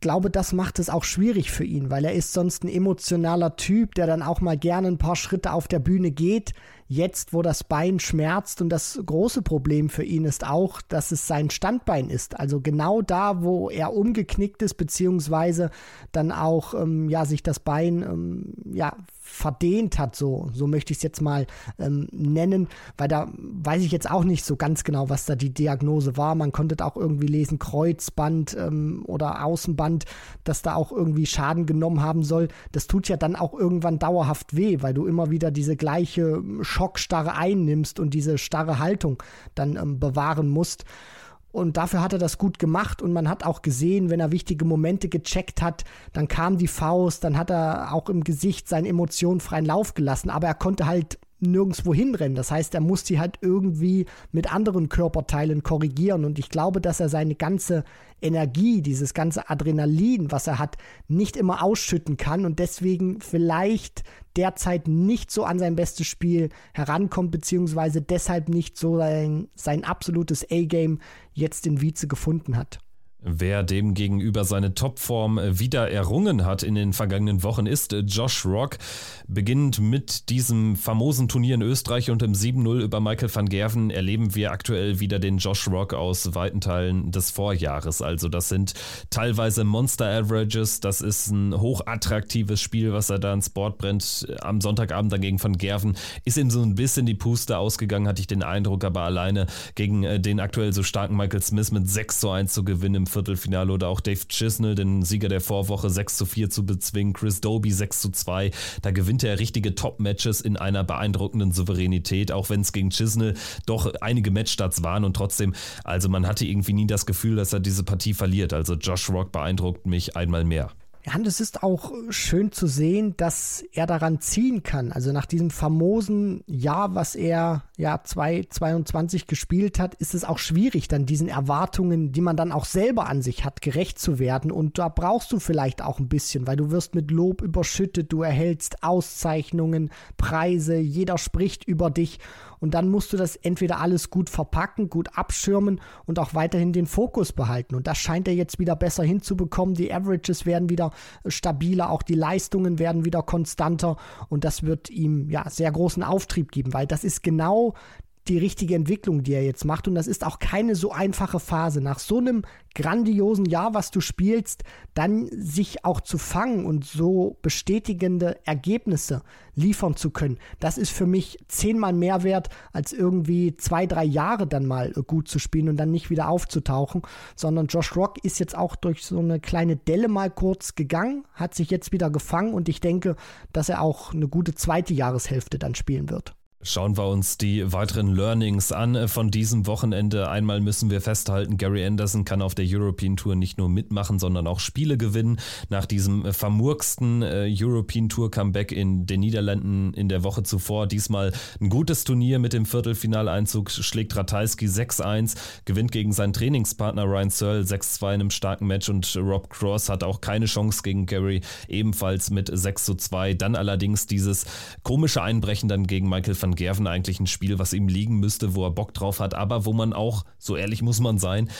S2: glaube, das macht es auch schwierig für ihn, weil er ist sonst ein emotionaler Typ, der dann auch mal gerne ein paar Schritte auf der Bühne geht. jetzt, wo das Bein schmerzt und das große Problem für ihn ist auch, dass es sein Standbein ist. Also genau da, wo er umgeknickt ist, beziehungsweise dann auch ähm, ja, sich das Bein ähm, ja, verdehnt hat, so, so möchte ich es jetzt mal ähm, nennen, weil da weiß ich jetzt auch nicht so ganz genau, was da die Diagnose war. Man konnte auch irgendwie lesen, Kreuzband ähm, oder Außenband, dass da auch irgendwie Schaden genommen haben soll. Das tut ja dann auch irgendwann dauerhaft weh, weil du immer wieder diese gleiche Schockstarre einnimmst und diese starre Haltung dann ähm, bewahren musst. Und dafür hat er das gut gemacht. Und man hat auch gesehen, wenn er wichtige Momente gecheckt hat, dann kam die Faust, dann hat er auch im Gesicht seinen Emotionen freien Lauf gelassen, aber er konnte halt nirgendwo hinrennen. Das heißt, er muss sie halt irgendwie mit anderen Körperteilen korrigieren. Und ich glaube, dass er seine ganze Energie, dieses ganze Adrenalin, was er hat, nicht immer ausschütten kann und deswegen vielleicht derzeit nicht so an sein bestes Spiel herankommt, beziehungsweise deshalb nicht so sein, sein absolutes A-Game jetzt in Vize gefunden hat.
S1: Wer demgegenüber seine Topform wieder errungen hat in den vergangenen Wochen, ist Josh Rock. Beginnend mit diesem famosen Turnier in Österreich und im 7-0 über Michael van Gerven erleben wir aktuell wieder den Josh Rock aus weiten Teilen des Vorjahres. Also das sind teilweise Monster Averages. Das ist ein hochattraktives Spiel, was er da ins Board brennt. Am Sonntagabend dagegen van Gerven ist ihm so ein bisschen die Puste ausgegangen, hatte ich den Eindruck, aber alleine gegen äh, den aktuell so starken Michael Smith mit 6 zu 1 zu gewinnen im Viertelfinale oder auch Dave Chisnell, den Sieger der Vorwoche 6 zu 4 zu bezwingen, Chris Doby 6 zu 2. Da gewinnt er richtige Top-Matches in einer beeindruckenden Souveränität, auch wenn es gegen Chisnell doch einige Matchstarts waren und trotzdem, also man hatte irgendwie nie das Gefühl, dass er diese Partie verliert. Also Josh Rock beeindruckt mich einmal mehr.
S2: Ja, und es ist auch schön zu sehen, dass er daran ziehen kann. Also nach diesem famosen Jahr, was er ja 2022 gespielt hat, ist es auch schwierig, dann diesen Erwartungen, die man dann auch selber an sich hat, gerecht zu werden. Und da brauchst du vielleicht auch ein bisschen, weil du wirst mit Lob überschüttet, du erhältst Auszeichnungen, Preise, jeder spricht über dich. Und dann musst du das entweder alles gut verpacken, gut abschirmen und auch weiterhin den Fokus behalten. Und das scheint er jetzt wieder besser hinzubekommen. Die Averages werden wieder stabiler, auch die Leistungen werden wieder konstanter. Und das wird ihm ja sehr großen Auftrieb geben, weil das ist genau die richtige Entwicklung, die er jetzt macht. Und das ist auch keine so einfache Phase. Nach so einem grandiosen Jahr, was du spielst, dann sich auch zu fangen und so bestätigende Ergebnisse liefern zu können, das ist für mich zehnmal mehr wert, als irgendwie zwei, drei Jahre dann mal gut zu spielen und dann nicht wieder aufzutauchen, sondern Josh Rock ist jetzt auch durch so eine kleine Delle mal kurz gegangen, hat sich jetzt wieder gefangen und ich denke, dass er auch eine gute zweite Jahreshälfte dann spielen wird.
S1: Schauen wir uns die weiteren Learnings an äh, von diesem Wochenende. Einmal müssen wir festhalten, Gary Anderson kann auf der European Tour nicht nur mitmachen, sondern auch Spiele gewinnen. Nach diesem äh, vermurksten äh, European Tour Comeback in den Niederlanden in der Woche zuvor. Diesmal ein gutes Turnier mit dem Viertelfinaleinzug, schlägt Ratajski 6-1, gewinnt gegen seinen Trainingspartner Ryan Searle 6-2 in einem starken Match und Rob Cross hat auch keine Chance gegen Gary, ebenfalls mit 6-2. Dann allerdings dieses komische Einbrechen dann gegen Michael van Gerven eigentlich ein Spiel, was ihm liegen müsste, wo er Bock drauf hat, aber wo man auch, so ehrlich muss man sein,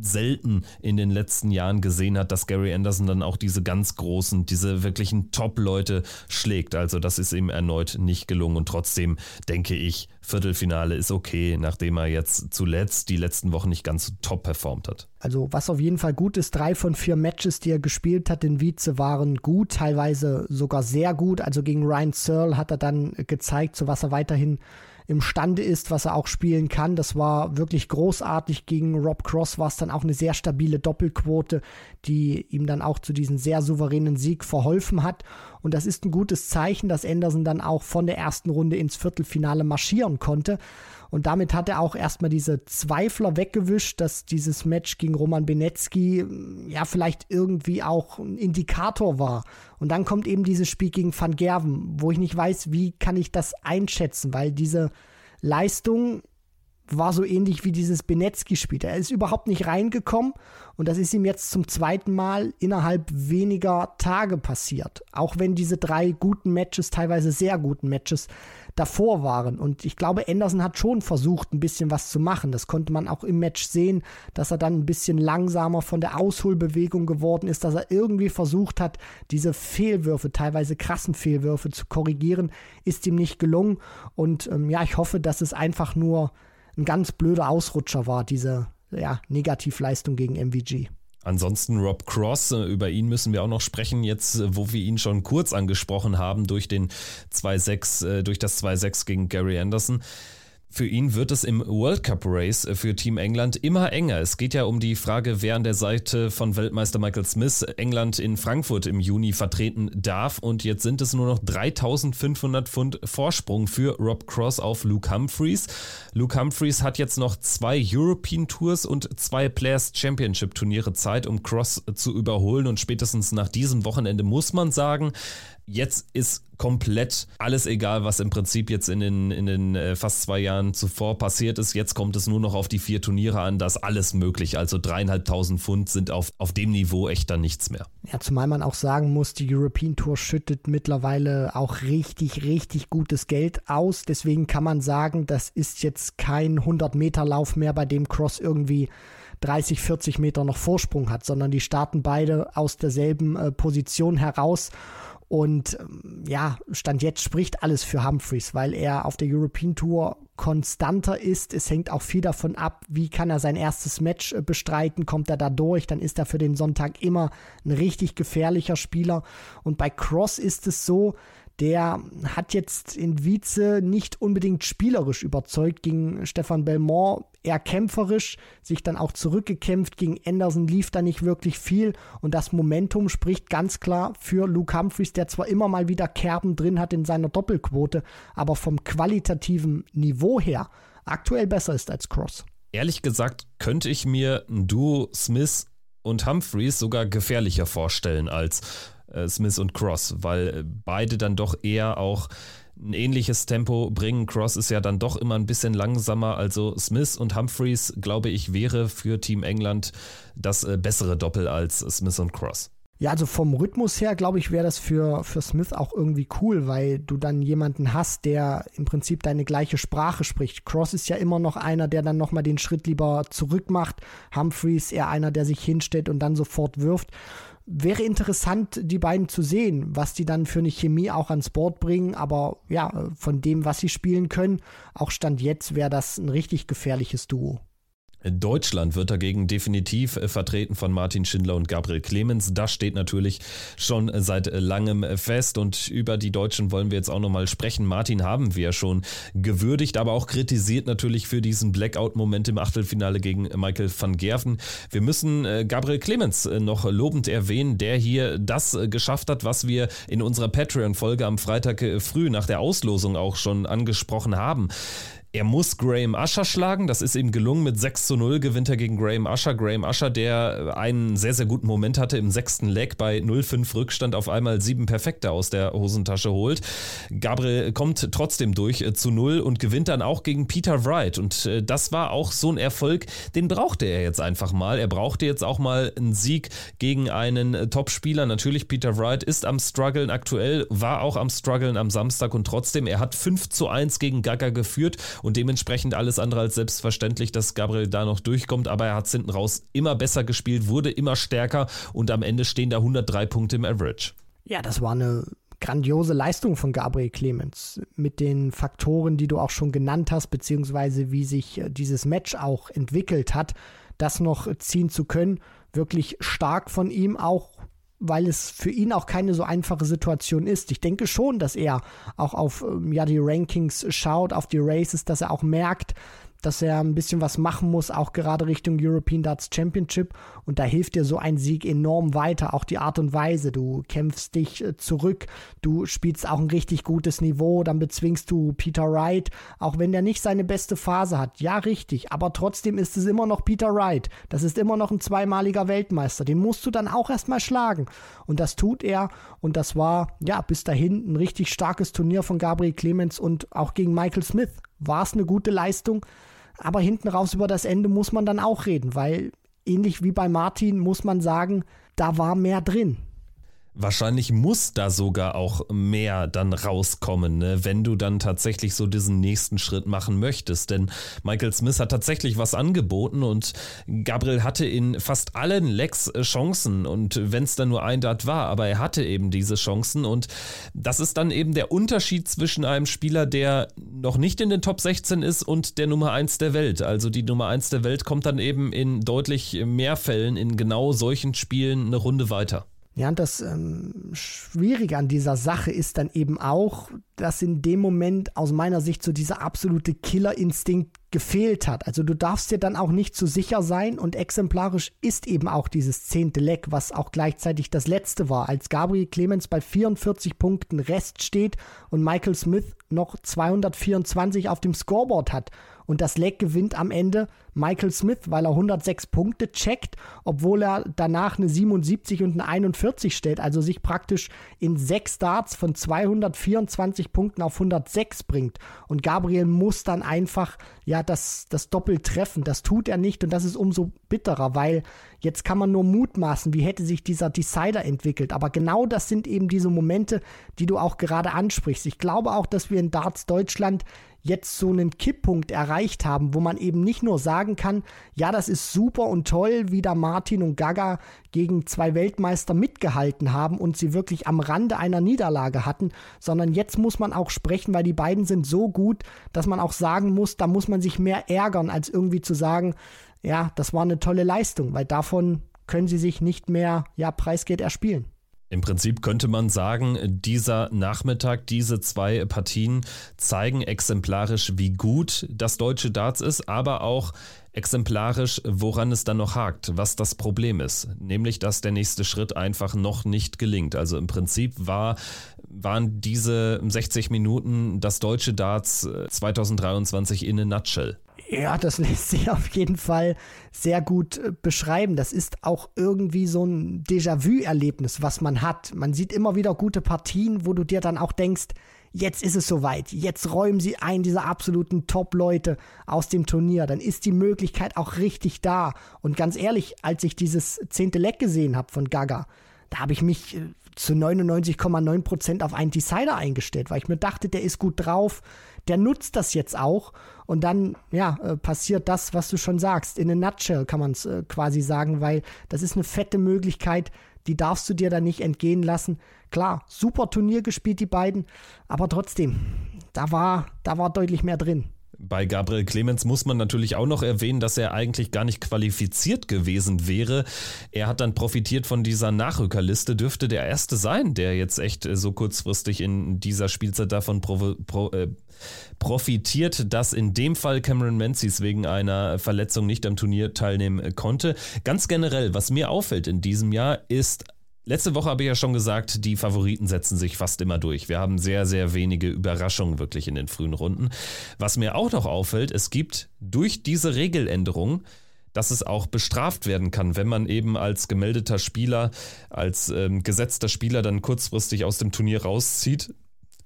S1: selten in den letzten Jahren gesehen hat, dass Gary Anderson dann auch diese ganz großen, diese wirklichen Top-Leute schlägt. Also das ist ihm erneut nicht gelungen und trotzdem denke ich, Viertelfinale ist okay, nachdem er jetzt zuletzt die letzten Wochen nicht ganz so top performt hat.
S2: Also was auf jeden Fall gut ist, drei von vier Matches, die er gespielt hat in Vize, waren gut, teilweise sogar sehr gut. Also gegen Ryan Searle hat er dann gezeigt, zu was er weiterhin imstande ist, was er auch spielen kann. Das war wirklich großartig. Gegen Rob Cross war es dann auch eine sehr stabile Doppelquote, die ihm dann auch zu diesem sehr souveränen Sieg verholfen hat. Und das ist ein gutes Zeichen, dass Anderson dann auch von der ersten Runde ins Viertelfinale marschieren konnte. Und damit hat er auch erstmal diese Zweifler weggewischt, dass dieses Match gegen Roman Benecki ja vielleicht irgendwie auch ein Indikator war. Und dann kommt eben dieses Spiel gegen Van Gerven, wo ich nicht weiß, wie kann ich das einschätzen, weil diese Leistung war so ähnlich wie dieses Benetzky-Spiel. Er ist überhaupt nicht reingekommen und das ist ihm jetzt zum zweiten Mal innerhalb weniger Tage passiert. Auch wenn diese drei guten Matches, teilweise sehr guten Matches, davor waren. Und ich glaube, Anderson hat schon versucht, ein bisschen was zu machen. Das konnte man auch im Match sehen, dass er dann ein bisschen langsamer von der Ausholbewegung geworden ist, dass er irgendwie versucht hat, diese Fehlwürfe, teilweise krassen Fehlwürfe zu korrigieren, ist ihm nicht gelungen. Und ähm, ja, ich hoffe, dass es einfach nur ein ganz blöder Ausrutscher war, diese ja, Negativleistung gegen MVG.
S1: Ansonsten Rob Cross, äh, über ihn müssen wir auch noch sprechen, jetzt äh, wo wir ihn schon kurz angesprochen haben durch den 2-6, äh, durch das 2-6 gegen Gary Anderson. Für ihn wird es im World Cup Race für Team England immer enger. Es geht ja um die Frage, wer an der Seite von Weltmeister Michael Smith England in Frankfurt im Juni vertreten darf. Und jetzt sind es nur noch 3500 Pfund Vorsprung für Rob Cross auf Luke Humphreys. Luke Humphreys hat jetzt noch zwei European Tours und zwei Players Championship Turniere Zeit, um Cross zu überholen. Und spätestens nach diesem Wochenende muss man sagen, Jetzt ist komplett alles egal, was im Prinzip jetzt in den, in den äh, fast zwei Jahren zuvor passiert ist. Jetzt kommt es nur noch auf die vier Turniere an, da alles möglich. Also dreieinhalbtausend Pfund sind auf, auf dem Niveau echt dann nichts mehr.
S2: Ja, zumal man auch sagen muss, die European Tour schüttet mittlerweile auch richtig, richtig gutes Geld aus. Deswegen kann man sagen, das ist jetzt kein 100-Meter-Lauf mehr, bei dem Cross irgendwie 30, 40 Meter noch Vorsprung hat, sondern die starten beide aus derselben äh, Position heraus. Und ähm, ja, Stand jetzt spricht alles für Humphreys, weil er auf der European Tour konstanter ist. Es hängt auch viel davon ab, wie kann er sein erstes Match äh, bestreiten. Kommt er da durch, dann ist er für den Sonntag immer ein richtig gefährlicher Spieler. Und bei Cross ist es so, der hat jetzt in Vize nicht unbedingt spielerisch überzeugt gegen Stefan Belmont, eher kämpferisch, sich dann auch zurückgekämpft. Gegen Anderson lief da nicht wirklich viel und das Momentum spricht ganz klar für Luke Humphreys, der zwar immer mal wieder Kerben drin hat in seiner Doppelquote, aber vom qualitativen Niveau her aktuell besser ist als Cross.
S1: Ehrlich gesagt könnte ich mir ein Duo Smith und Humphreys sogar gefährlicher vorstellen als Smith und Cross, weil äh, beide dann doch eher auch ein ähnliches Tempo bringen. Cross ist ja dann doch immer ein bisschen langsamer. Also Smith und Humphreys, glaube ich, wäre für Team England das äh, bessere Doppel als Smith und Cross.
S2: Ja, also vom Rhythmus her, glaube ich, wäre das für, für Smith auch irgendwie cool, weil du dann jemanden hast, der im Prinzip deine gleiche Sprache spricht. Cross ist ja immer noch einer, der dann nochmal den Schritt lieber zurück macht. Humphreys eher einer, der sich hinstellt und dann sofort wirft wäre interessant, die beiden zu sehen, was die dann für eine Chemie auch ans Board bringen. Aber ja, von dem, was sie spielen können, auch Stand jetzt wäre das ein richtig gefährliches Duo.
S1: Deutschland wird dagegen definitiv äh, vertreten von Martin Schindler und Gabriel Clemens. Das steht natürlich schon seit langem fest und über die Deutschen wollen wir jetzt auch nochmal sprechen. Martin haben wir schon gewürdigt, aber auch kritisiert natürlich für diesen Blackout-Moment im Achtelfinale gegen Michael van Gerven. Wir müssen äh, Gabriel Clemens äh, noch lobend erwähnen, der hier das geschafft hat, was wir in unserer Patreon-Folge am Freitag früh nach der Auslosung auch schon angesprochen haben. Er muss Graham Usher schlagen. Das ist ihm gelungen. Mit 6 zu 0 gewinnt er gegen Graham Usher. Graham Usher, der einen sehr, sehr guten Moment hatte im sechsten Leg bei 0-5 Rückstand, auf einmal sieben Perfekte aus der Hosentasche holt. Gabriel kommt trotzdem durch äh, zu 0 und gewinnt dann auch gegen Peter Wright. Und äh, das war auch so ein Erfolg, den brauchte er jetzt einfach mal. Er brauchte jetzt auch mal einen Sieg gegen einen äh, Topspieler. Natürlich, Peter Wright ist am struggeln aktuell, war auch am struggeln am Samstag und trotzdem, er hat 5 zu 1 gegen Gaga geführt und dementsprechend alles andere als selbstverständlich, dass Gabriel da noch durchkommt, aber er hat hinten raus immer besser gespielt, wurde immer stärker und am Ende stehen da 103 Punkte im Average.
S2: Ja, das war eine grandiose Leistung von Gabriel Clemens mit den Faktoren, die du auch schon genannt hast, beziehungsweise wie sich äh, dieses Match auch entwickelt hat, das noch ziehen zu können. Wirklich stark von ihm, auch weil es für ihn auch keine so einfache Situation ist. Ich denke schon, dass er auch auf ähm, ja, die Rankings schaut, auf die Races, dass er auch merkt, dass er ein bisschen was machen muss, auch gerade Richtung European Darts Championship. Und da hilft dir so ein Sieg enorm weiter. Auch die Art und Weise. Du kämpfst dich äh, zurück, du spielst auch ein richtig gutes Niveau, dann bezwingst du Peter Wright, auch wenn der nicht seine beste Phase hat. Ja, richtig, aber trotzdem ist es immer noch Peter Wright. Das ist immer noch ein zweimaliger Weltmeister. Den musst du dann auch erstmal schlagen. Und das tut er. Und das war, ja, bis dahin ein richtig starkes Turnier von Gabriel Clemens und auch gegen Michael Smith war es eine gute Leistung Aber hinten raus über das Ende muss man dann auch reden, weil ähnlich wie bei Martin muss man sagen, da war mehr drin.
S1: Wahrscheinlich muss da sogar auch mehr dann rauskommen, ne? wenn du dann tatsächlich so diesen nächsten Schritt machen möchtest. Denn Michael Smith hat tatsächlich was angeboten und Gabriel hatte in fast allen Lecks äh, Chancen und wenn es dann nur ein Dart war, aber er hatte eben diese Chancen und das ist dann eben der Unterschied zwischen einem Spieler, der noch nicht in den Top 16 ist und der Nummer 1 der Welt. Also die Nummer 1 der Welt kommt dann eben in deutlich mehr Fällen in genau solchen Spielen eine Runde weiter.
S2: Ja, und das ähm, Schwierige an dieser Sache ist dann eben auch, dass in dem Moment aus meiner Sicht so dieser absolute Killerinstinkt gefehlt hat. Also du darfst dir dann auch nicht zu sicher sein und exemplarisch ist eben auch dieses zehnte Leck, was auch gleichzeitig das letzte war, als Gabriel Clemens bei 44 Punkten Rest steht und Michael Smith noch 224 auf dem Scoreboard hat. Und das Leck gewinnt am Ende Michael Smith, weil er 106 Punkte checkt, obwohl er danach eine 77 und eine 41 stellt, also sich praktisch in sechs Starts von 224 Punkten auf 106 bringt. Und Gabriel muss dann einfach ja das, das Doppel treffen. Das tut er nicht und das ist umso bitterer, weil jetzt kann man nur mutmaßen, wie hätte sich dieser Decider entwickelt. Aber genau das sind eben diese Momente, die du auch gerade ansprichst. Ich glaube auch, dass wir in Darts Deutschland jetzt so einen Kipppunkt erreicht haben, wo man eben nicht nur sagen kann, ja, das ist super und toll, wie da Martin und Gaga gegen zwei Weltmeister mitgehalten haben und sie wirklich am Rande einer Niederlage hatten, sondern jetzt muss man auch sprechen, weil die beiden sind so gut, dass man auch sagen muss, da muss man sich mehr ärgern, als irgendwie zu sagen, ja, das war eine tolle Leistung, weil davon können sie sich nicht mehr, ja, Preisgeld erspielen.
S1: Im Prinzip könnte man sagen, dieser Nachmittag, diese zwei Partien zeigen exemplarisch, wie gut das deutsche Darts ist, aber auch exemplarisch, woran es dann noch hakt, was das Problem ist. Nämlich, dass der nächste Schritt einfach noch nicht gelingt. Also im Prinzip war, waren diese 60 Minuten das deutsche Darts 2023 in a nutshell.
S2: Ja, das lässt sich auf jeden Fall sehr gut äh, beschreiben. Das ist auch irgendwie so ein Déjà-vu-Erlebnis, was man hat. Man sieht immer wieder gute Partien, wo du dir dann auch denkst, jetzt ist es soweit. Jetzt räumen sie einen dieser absoluten Top-Leute aus dem Turnier. Dann ist die Möglichkeit auch richtig da. Und ganz ehrlich, als ich dieses zehnte Leck gesehen habe von Gaga, da habe ich mich äh, zu 99,9% auf einen Decider eingestellt, weil ich mir dachte, der ist gut drauf, der nutzt das jetzt auch und dann, ja, äh, passiert das, was du schon sagst. In a nutshell kann man es äh, quasi sagen, weil das ist eine fette Möglichkeit, die darfst du dir da nicht entgehen lassen. Klar, super Turnier gespielt, die beiden, aber trotzdem, da war, da war deutlich mehr drin.
S1: Bei Gabriel Clemens muss man natürlich auch noch erwähnen, dass er eigentlich gar nicht qualifiziert gewesen wäre. Er hat dann profitiert von dieser Nachrückerliste, dürfte der erste sein, der jetzt echt so kurzfristig in dieser Spielzeit davon pro, pro, äh, profitiert, dass in dem Fall Cameron Menzies wegen einer Verletzung nicht am Turnier teilnehmen konnte. Ganz generell, was mir auffällt in diesem Jahr, ist Letzte Woche habe ich ja schon gesagt, die Favoriten setzen sich fast immer durch. Wir haben sehr, sehr wenige Überraschungen wirklich in den frühen Runden. Was mir auch noch auffällt, es gibt durch diese Regeländerung, dass es auch bestraft werden kann, wenn man eben als gemeldeter Spieler, als ähm, gesetzter Spieler dann kurzfristig aus dem Turnier rauszieht,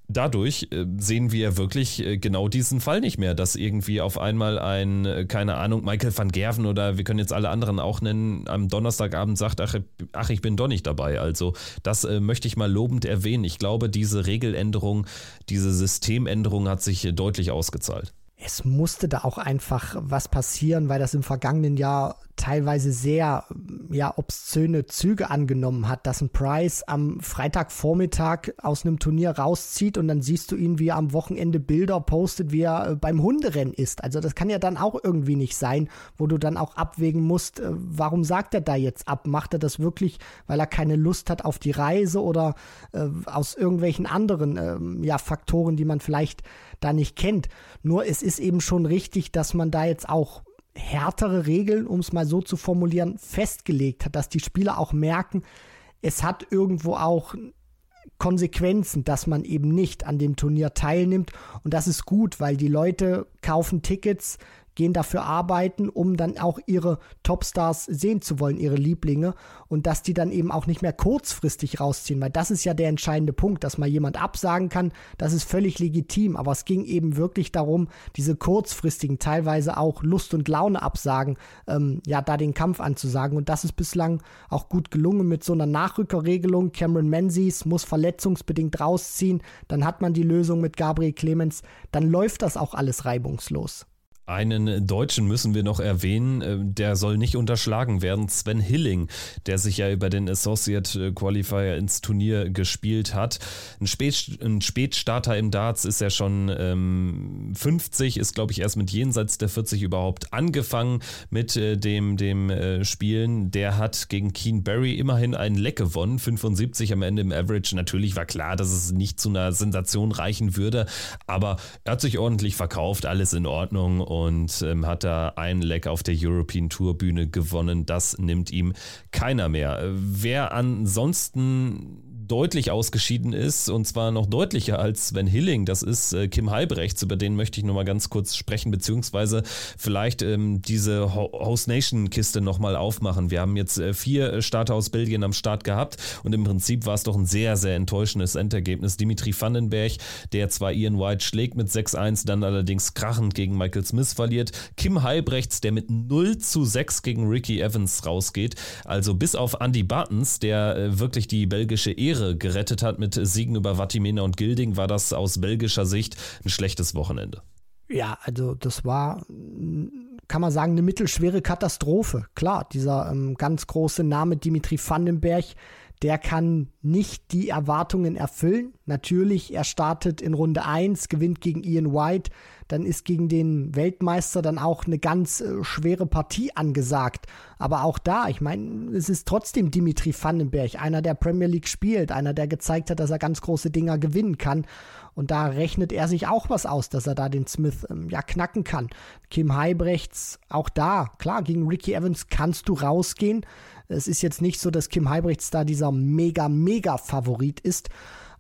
S1: dadurch äh, sehen wir wirklich äh, genau diesen Fall nicht mehr, dass irgendwie auf einmal ein, äh, keine Ahnung, Michael van Gerven oder wir können jetzt alle anderen auch nennen, am Donnerstagabend sagt, ach, ach ich bin doch nicht dabei. Also das möchte ich mal lobend erwähnen. Ich glaube, diese Regeländerung, diese Systemänderung hat sich deutlich ausgezahlt.
S2: Es musste da auch einfach was passieren, weil das im vergangenen Jahr teilweise sehr ja, obszöne Züge angenommen hat, dass ein Price am Freitagvormittag aus einem Turnier rauszieht und dann siehst du ihn, wie er am Wochenende Bilder postet, wie er äh, beim Hunderennen ist. Also das kann ja dann auch irgendwie nicht sein, wo du dann auch abwägen musst, äh, warum sagt er da jetzt ab? Macht er das wirklich, weil er keine Lust hat auf die Reise oder äh, aus irgendwelchen anderen äh, ja, Faktoren, die man vielleicht da nicht kennt. Nur es ist eben schon richtig, dass man da jetzt auch härtere Regeln, um es mal so zu formulieren, festgelegt hat, dass die Spieler auch merken, es hat irgendwo auch Konsequenzen, dass man eben nicht an dem Turnier teilnimmt. Und das ist gut, weil die Leute kaufen Tickets, gehen dafür arbeiten, um dann auch ihre Topstars sehen zu wollen, ihre Lieblinge. Und dass die dann eben auch nicht mehr kurzfristig rausziehen, weil das ist ja der entscheidende Punkt, dass mal jemand absagen kann, das ist völlig legitim, aber es ging eben wirklich darum, diese kurzfristigen, teilweise auch Lust und Laune absagen, ähm, ja, da den Kampf anzusagen. Und das ist bislang auch gut gelungen mit so einer Nachrückerregelung. Cameron Menzies muss verletzungsbedingt rausziehen, dann hat man die Lösung mit Gabriel Clemens, dann läuft das auch alles reibungslos.
S1: Einen Deutschen müssen wir noch erwähnen, äh, der soll nicht unterschlagen werden, Sven Hilling, der sich ja über den Associate Qualifier ins Turnier gespielt hat. Ein, Spät, ein Spätstarter im Darts ist ja schon ähm, 50, ist glaube ich erst mit jenseits der 40 überhaupt angefangen mit äh, dem, dem äh, Spielen. Der hat gegen Keen Barry immerhin einen Leck gewonnen, 75 am Ende im Average. Natürlich war klar, dass es nicht zu einer Sensation reichen würde, aber er hat sich ordentlich verkauft, alles in Ordnung ähm, hat da einen Leck auf der European Tour Bühne gewonnen. Das nimmt ihm keiner mehr. Wer ansonsten deutlich ausgeschieden ist und zwar noch deutlicher als Sven Hilling. Das ist äh, Kim Halbrechts, über den möchte ich nochmal ganz kurz sprechen, beziehungsweise vielleicht ähm, diese Ho Host Nation Kiste nochmal aufmachen. Wir haben jetzt äh, vier Starter aus Belgien am Start gehabt und im Prinzip war es doch ein sehr, sehr enttäuschendes Endergebnis. Dimitri Vandenberg, der zwar Ian White schlägt mit 6-1, dann allerdings krachend gegen Michael Smith verliert. Kim Halbrechts, der mit 0 zu 6 gegen Ricky Evans rausgeht. Also bis auf Andy Buttons, der äh, wirklich die belgische Ehre Ehre gerettet hat mit Siegen über Vatimena und Gilding, war das aus belgischer Sicht ein schlechtes Wochenende.
S2: Ja, also das war, kann man sagen, eine mittelschwere Katastrophe. Klar, dieser ähm, ganz große Name Dimitri Vandenberg, der kann nicht die Erwartungen erfüllen. Natürlich, er startet in Runde 1, gewinnt gegen Ian White, dann ist gegen den Weltmeister dann auch eine ganz äh, schwere Partie angesagt. Aber auch da, ich meine, es ist trotzdem Dimitri Vandenberg, einer, der Premier League spielt, einer, der gezeigt hat, dass er ganz große Dinger gewinnen kann. Und da rechnet er sich auch was aus, dass er da den Smith ähm, ja knacken kann. Kim Heibrechts, auch da, klar, gegen Ricky Evans kannst du rausgehen. Es ist jetzt nicht so, dass Kim Heibrechts da dieser mega, mega Favorit ist.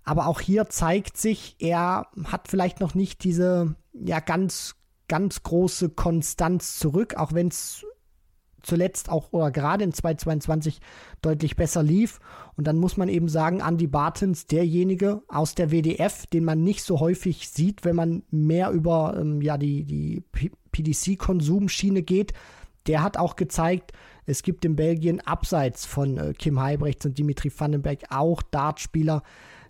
S2: Aber auch hier zeigt sich, er hat vielleicht noch nicht diese ja ganz, ganz große Konstanz zurück, auch wenn es zuletzt auch oder gerade in 2022 deutlich besser lief. Und dann muss man eben sagen, Andy Bartens, derjenige aus der WDF, den man nicht so häufig sieht, wenn man mehr über ähm, ja, die, die PDC-Konsumschiene geht, der hat auch gezeigt, es gibt in Belgien abseits von äh, Kim Heibrechts und Dimitri Vandenberg auch Dartspieler,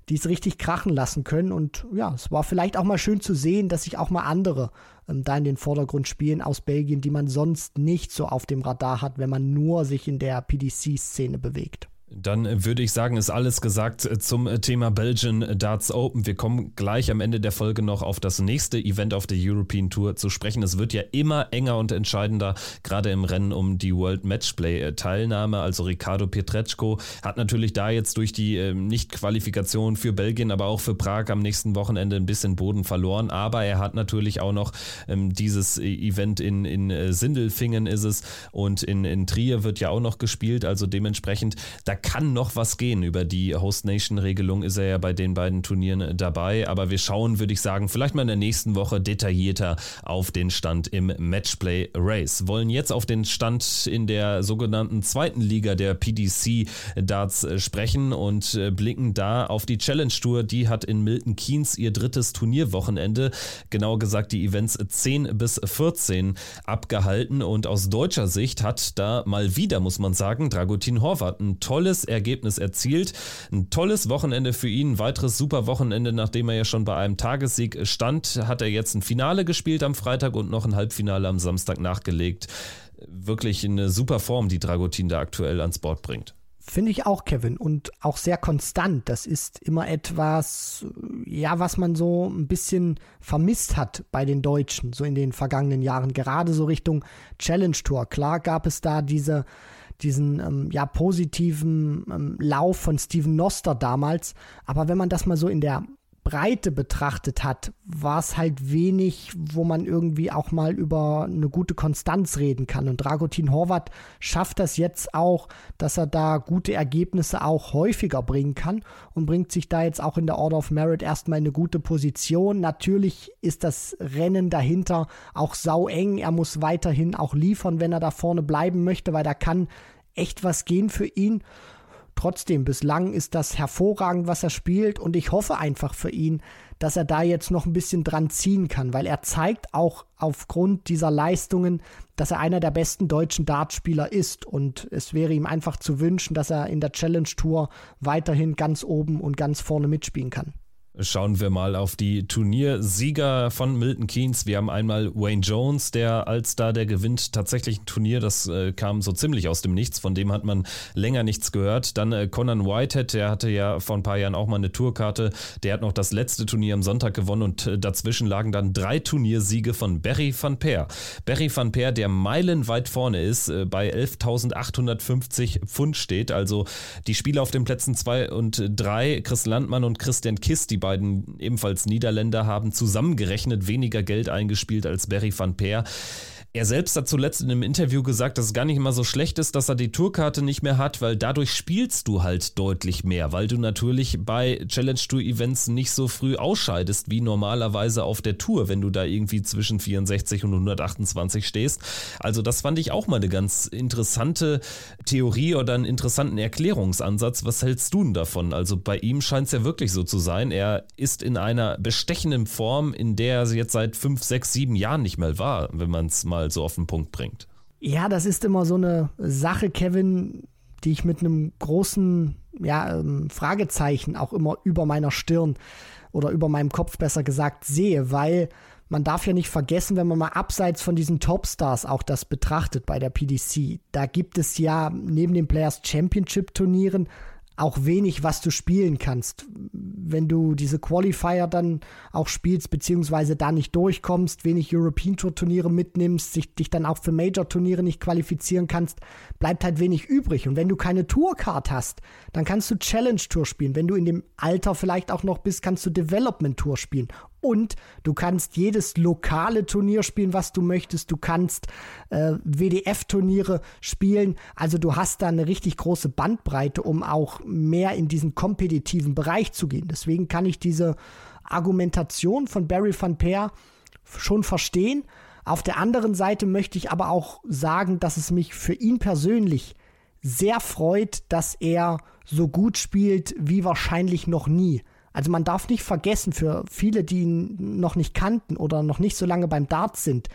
S2: die es richtig krachen lassen können. Und ja, es war vielleicht auch mal schön zu sehen, dass sich auch mal andere ähm, da in den Vordergrund spielen aus Belgien, die man sonst nicht so auf dem Radar hat, wenn man nur sich in der PDC-Szene bewegt.
S1: Dann würde ich sagen, ist alles gesagt äh, zum äh, Thema Belgian Darts Open. Wir kommen gleich am Ende der Folge noch auf das nächste Event auf der European Tour zu sprechen. Es wird ja immer enger und entscheidender, gerade im Rennen um die World Matchplay äh, Teilnahme. Also Ricardo Pietreczko hat natürlich da jetzt durch die Nicht-Qualifikation für Belgien, aber auch für Prag am nächsten Wochenende ein bisschen Boden verloren. Aber er hat natürlich auch noch ähm, dieses Event in, in Sindelfingen ist es und in, in Trier wird ja auch noch gespielt. Also dementsprechend, da kann noch was gehen. Über die Host Nation Regelung ist er ja bei den beiden Turnieren dabei. Aber wir schauen, würde ich sagen, vielleicht mal in der nächsten Woche detaillierter auf den Stand im Matchplay Race. Wollen jetzt auf den Stand in der sogenannten zweiten Liga der PDC Darts sprechen und äh, blicken da auf die Challenge Tour. Die hat in Milton Keynes ihr drittes Turnierwochenende, genauer gesagt die Events 10 bis 14 abgehalten. Und aus deutscher Sicht hat da mal wieder, muss man sagen, Dragutin Horvath ein tolles tolles Ergebnis erzielt. Ein tolles Wochenende für ihn, ein weiteres super Wochenende, nachdem er ja schon bei einem Tagessieg stand, hat er jetzt ein Finale gespielt am Freitag und noch ein Halbfinale am Samstag nachgelegt. Wirklich eine super Form, die Dragutin da aktuell ans Board bringt.
S2: Finde ich auch, Kevin. Und auch sehr konstant. Das ist immer etwas, ja, was man so ein bisschen vermisst hat bei den Deutschen, so in den vergangenen Jahren. Gerade so Richtung Challenge Tour. Klar gab es da diese diesen ähm, ja positiven ähm, Lauf von Steven Noster damals. Aber wenn man das mal so in der Bandbreite betrachtet hat, war es halt wenig, wo man irgendwie auch mal über eine gute Konstanz reden kann. Und Dragutin Horvat schafft das jetzt auch, dass er da gute Ergebnisse auch häufiger bringen kann und bringt sich da jetzt auch in der Order of Merit erstmal in eine gute Position. Natürlich ist das Rennen dahinter auch sau eng. Er muss weiterhin auch liefern, wenn er da vorne bleiben möchte, weil da kann echt was gehen für ihn. Trotzdem, bislang ist das hervorragend, was er spielt und ich hoffe einfach für ihn, dass er da jetzt noch ein bisschen dran ziehen kann, weil er zeigt auch aufgrund dieser Leistungen, dass er einer der besten deutschen Dartspieler ist und es wäre ihm einfach zu wünschen, dass er in der Challenge Tour weiterhin ganz oben und ganz vorne mitspielen kann.
S1: Schauen wir mal auf die Turniersieger von Milton Keynes. Wir haben einmal Wayne Jones, der als da der gewinnt tatsächlich ein Turnier, das äh, kam so ziemlich aus dem Nichts, von dem hat man länger nichts gehört. Dann äh, Conan Whitehead, der hatte ja vor ein paar Jahren auch mal eine Tourkarte, der hat noch das letzte Turnier am Sonntag gewonnen und äh, dazwischen lagen dann drei Turniersiege von Barry van Peer. Barry van Peer, der meilenweit vorne ist, äh, bei 11.850 Pfund steht, also die Spieler auf den Plätzen 2 und 3, Chris Landmann und Christian Kiss, die beiden ebenfalls Niederländer haben zusammengerechnet weniger Geld eingespielt als Barry van Peer. Er selbst hat zuletzt in einem Interview gesagt, dass es gar nicht immer so schlecht ist, dass er die Tourkarte nicht mehr hat, weil dadurch spielst du halt deutlich mehr, weil du natürlich bei Challenge Tour Events nicht so früh ausscheidest wie normalerweise auf der Tour, wenn du da irgendwie zwischen 64 und 128 stehst. Also das fand ich auch mal eine ganz interessante Theorie oder einen interessanten Erklärungsansatz. Was hältst du denn davon? Also bei ihm scheint es ja wirklich so zu sein. Er ist in einer bestechenden Form, in der er jetzt seit fünf, sechs, sieben Jahren nicht mehr war, wenn man es mal mal so auf den Punkt bringt.
S2: Ja, das ist immer so eine Sache, Kevin, die ich mit einem großen ja, ähm, Fragezeichen auch immer über meiner Stirn oder über meinem Kopf besser gesagt sehe, weil man darf ja nicht vergessen, wenn man mal abseits von diesen Topstars auch das betrachtet bei der PDC, da gibt es ja neben den Players Championship Turnieren auch wenig, was du spielen kannst. Wenn du diese Qualifier dann auch spielst, beziehungsweise da nicht durchkommst, wenig European Tour Turniere mitnimmst, sich, dich dann auch für Major Turniere nicht qualifizieren kannst, bleibt halt wenig übrig. Und wenn du keine Tourcard hast, dann kannst du Challenge Tour spielen. Wenn du in dem Alter vielleicht auch noch bist, kannst du Development Tour spielen. Und du kannst jedes lokale Turnier spielen, was du möchtest. Du kannst äh, WDF-Turniere spielen. Also du hast da eine richtig große Bandbreite, um auch mehr in diesen kompetitiven Bereich zu gehen. Deswegen kann ich diese Argumentation von Barry van Peer schon verstehen. Auf der anderen Seite möchte ich aber auch sagen, dass es mich für ihn persönlich sehr freut, dass er so gut spielt wie wahrscheinlich noch nie. Also man darf nicht vergessen, für viele, die ihn noch nicht kannten oder noch nicht so lange beim Darts sind,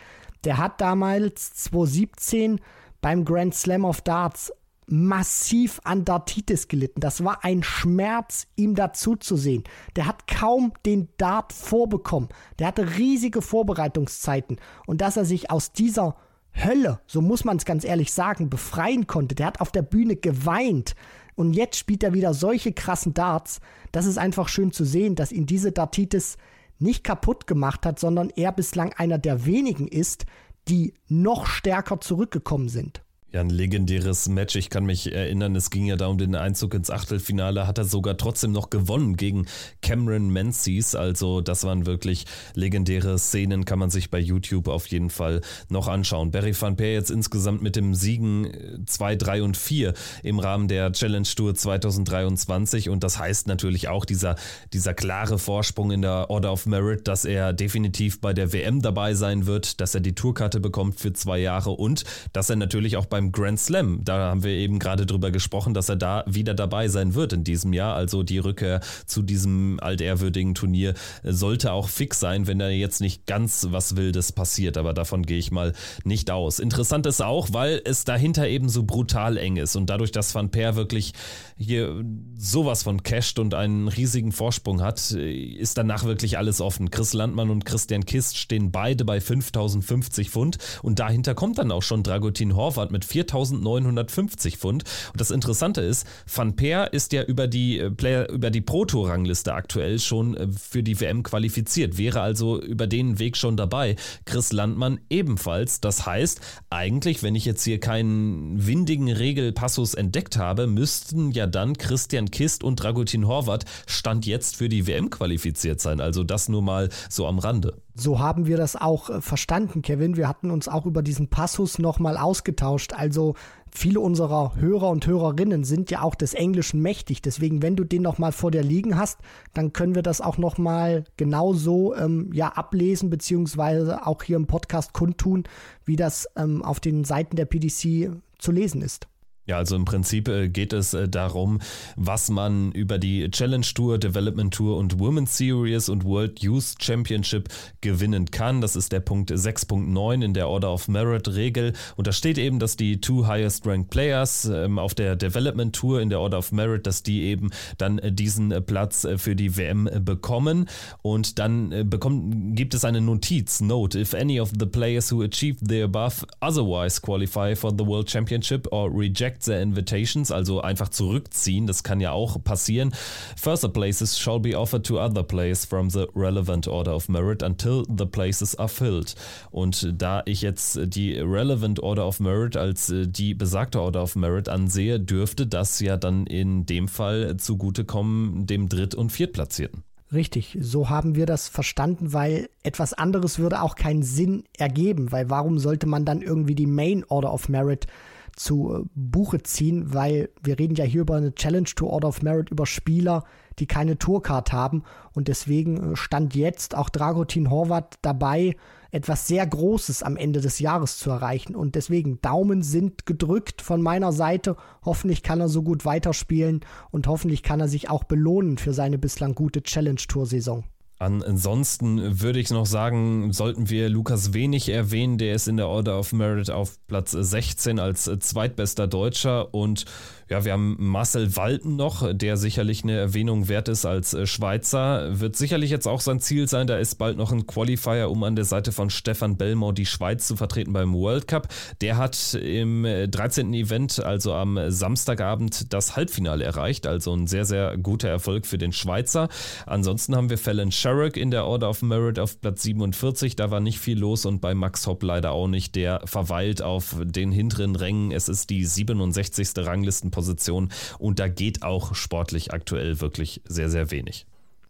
S2: der hat damals 2017 beim Grand Slam of Darts massiv an Dartitis gelitten. Das war ein Schmerz, ihm dazu zu sehen. Der hat kaum den Dart vorbekommen. Der hatte riesige Vorbereitungszeiten. Und dass er sich aus dieser Hölle, so muss man es ganz ehrlich sagen, befreien konnte. Der hat auf der Bühne geweint. Und jetzt spielt er wieder solche krassen Darts. Das ist einfach schön zu sehen, dass ihn diese Dartitis nicht kaputt gemacht hat, sondern er bislang einer der wenigen ist, die noch stärker zurückgekommen sind.
S1: Ja, ein legendäres Match. Ich kann mich erinnern, es ging ja da um den Einzug ins Achtelfinale. Hat er sogar trotzdem noch gewonnen gegen Cameron Menzies. Also, das waren wirklich legendäre Szenen. Kann man sich bei YouTube auf jeden Fall noch anschauen. Barry van Peer jetzt insgesamt mit dem Siegen 2, 3 und 4 im Rahmen der Challenge Tour 2023. Und das heißt natürlich auch dieser, dieser klare Vorsprung in der Order of Merit, dass er definitiv bei der WM dabei sein wird, dass er die Tourkarte bekommt für zwei Jahre und dass er natürlich auch beim beim Grand Slam. Da haben wir eben gerade drüber gesprochen, dass er da wieder dabei sein wird in diesem Jahr. Also die Rückkehr zu diesem altehrwürdigen Turnier sollte auch fix sein, wenn da jetzt nicht ganz was Wildes passiert. Aber davon gehe ich mal nicht aus. Interessant ist auch, weil es dahinter eben so brutal eng ist und dadurch, dass Van Per wirklich hier sowas von casht und einen riesigen Vorsprung hat, ist danach wirklich alles offen. Chris Landmann und Christian Kist stehen beide bei 5050 Pfund und dahinter kommt dann auch schon Dragutin Horvath mit 4.950 Pfund. Und das Interessante ist, Van Peer ist ja über die äh, Player, über die Pro Tour Rangliste aktuell schon äh, für die WM qualifiziert, wäre also über den Weg schon dabei. Chris Landmann ebenfalls. Das heißt, eigentlich, wenn ich jetzt hier keinen windigen Regelpassus entdeckt habe, müssten ja dann Christian Kist und Dragutin Horvath Stand jetzt für die WM qualifiziert sein. Also das nur mal so am Rande.
S2: So haben wir das auch äh, verstanden, Kevin. Wir hatten uns auch über diesen Passus nochmal ausgetauscht. Also viele unserer Hörer und Hörerinnen sind ja auch des Englischen mächtig. Deswegen, wenn du den nochmal vor dir liegen hast, dann können wir das auch nochmal genauso ähm, ja, ablesen, beziehungsweise auch hier im Podcast kundtun, wie das ähm, auf den Seiten der PDC zu lesen ist.
S1: Ja, also im Prinzip äh, geht es äh, darum, was man über die Challenge Tour, Development Tour und Women's Series und World Youth Championship gewinnen kann. Das ist der Punkt 6.9 in der Order of Merit Regel. Und da steht eben, dass die two highest ranked players ähm, auf der Development Tour in der Order of Merit, dass die eben dann äh, diesen Platz für die WM bekommen. Und dann bekommt, gibt es eine Notiz, Note, if any of the players who achieved the above otherwise qualify for the World Championship or reject reject their invitations, also einfach zurückziehen, das kann ja auch passieren. Further places shall be offered to other players from the relevant order of merit until the places are filled. Und da ich jetzt die relevant order of merit als äh, die besagte order of merit ansehe, dürfte das ja dann in dem Fall zugutekommen dem Dritt- und Viertplatzierten.
S2: Richtig, so haben wir das verstanden, weil etwas anderes würde auch keinen Sinn ergeben, weil warum sollte man dann irgendwie die Main Order of Merit zu Buche ziehen, weil wir reden ja hier über eine Challenge to Order of Merit über Spieler, die keine Tourcard haben und deswegen stand jetzt auch Dragutin Horvath dabei, etwas sehr Großes am Ende des Jahres zu erreichen und deswegen Daumen sind gedrückt von meiner Seite. Hoffentlich kann er so gut weiterspielen und hoffentlich kann er sich auch belohnen für seine bislang gute Challenge Tour Saison.
S1: Ansonsten würde ich noch sagen, sollten wir Lukas Wenig erwähnen, der ist in der Order of Merit auf Platz 16 als zweitbester Deutscher und ja, wir haben Marcel Walten noch, der sicherlich eine Erwähnung wert ist als äh, Schweizer. Wird sicherlich jetzt auch sein Ziel sein. Da ist bald noch ein Qualifier, um an der Seite von Stefan Bellmau die Schweiz zu vertreten beim World Cup. Der hat im 13. Äh, Event, also am Samstagabend, das Halbfinale erreicht. Also ein sehr, sehr guter Erfolg für den Schweizer. Ansonsten haben wir Fallon Sherrick in der Order of Merit auf Platz 47. Da war nicht viel los und bei Max Hopp leider auch nicht. Der verweilt auf den hinteren Rängen. Es ist die 67. Ranglisten Position und da geht auch sportlich aktuell wirklich sehr, sehr wenig.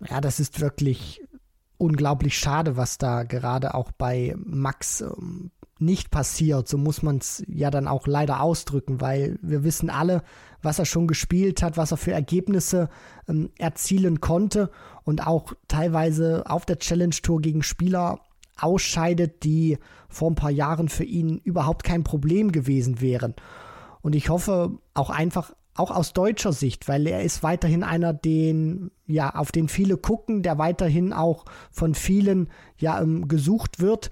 S2: Ja, das ist wirklich unglaublich schade, was da gerade auch bei Max ähm, nicht passiert. So muss man es ja dann auch leider ausdrücken, weil wir wissen alle, was er schon gespielt hat, was er für Ergebnisse ähm, erzielen konnte und auch teilweise auf der Challenge Tour gegen Spieler ausscheidet, die vor ein paar Jahren für ihn überhaupt kein Problem gewesen wären. Und ich hoffe auch einfach, auch aus deutscher Sicht, weil er ist weiterhin einer, den, ja, auf den viele gucken, der weiterhin auch von vielen, ja, ähm, gesucht wird.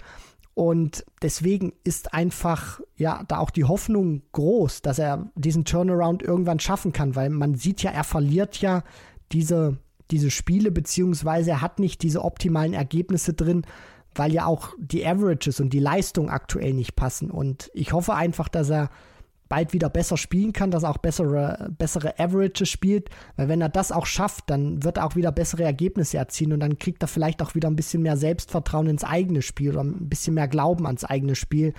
S2: Und deswegen ist einfach, ja, da auch die Hoffnung groß, dass er diesen Turnaround irgendwann schaffen kann, weil man sieht ja, er verliert ja diese, diese Spiele, beziehungsweise er hat nicht diese optimalen Ergebnisse drin, weil ja auch die Averages und die Leistung aktuell nicht passen. Und ich hoffe einfach, dass er bald wieder besser spielen kann, dass er auch bessere, bessere Averages spielt. Weil wenn er das auch schafft, dann wird er auch wieder bessere Ergebnisse erzielen und dann kriegt er vielleicht auch wieder ein bisschen mehr Selbstvertrauen ins eigene Spiel oder ein bisschen mehr Glauben ans eigene Spiel.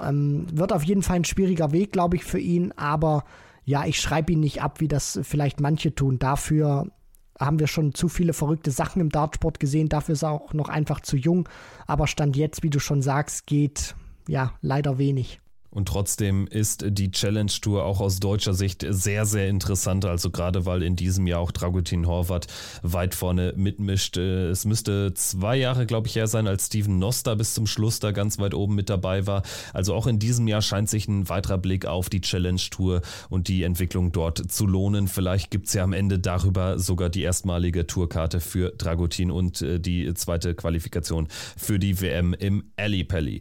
S2: Ähm, wird auf jeden Fall ein schwieriger Weg, glaube ich, für ihn, aber ja, ich schreibe ihn nicht ab, wie das vielleicht manche tun. Dafür haben wir schon zu viele verrückte Sachen im Dartsport gesehen. Dafür ist er auch noch einfach zu jung. Aber Stand jetzt, wie du schon sagst, geht ja leider wenig.
S1: Und trotzdem ist die Challenge Tour auch aus deutscher Sicht sehr, sehr interessant. Also gerade weil in diesem Jahr auch Dragutin Horvath weit vorne mitmischt. Äh, es müsste zwei Jahre, glaube ich, her sein, als Steven Noster bis zum Schluss da ganz weit oben mit dabei war. Also auch in diesem Jahr scheint sich ein weiterer Blick auf die Challenge Tour und die Entwicklung dort zu lohnen. Vielleicht gibt es ja am Ende darüber sogar die erstmalige Tourkarte für Dragutin und äh, die zweite Qualifikation für die WM im Ali Pelli.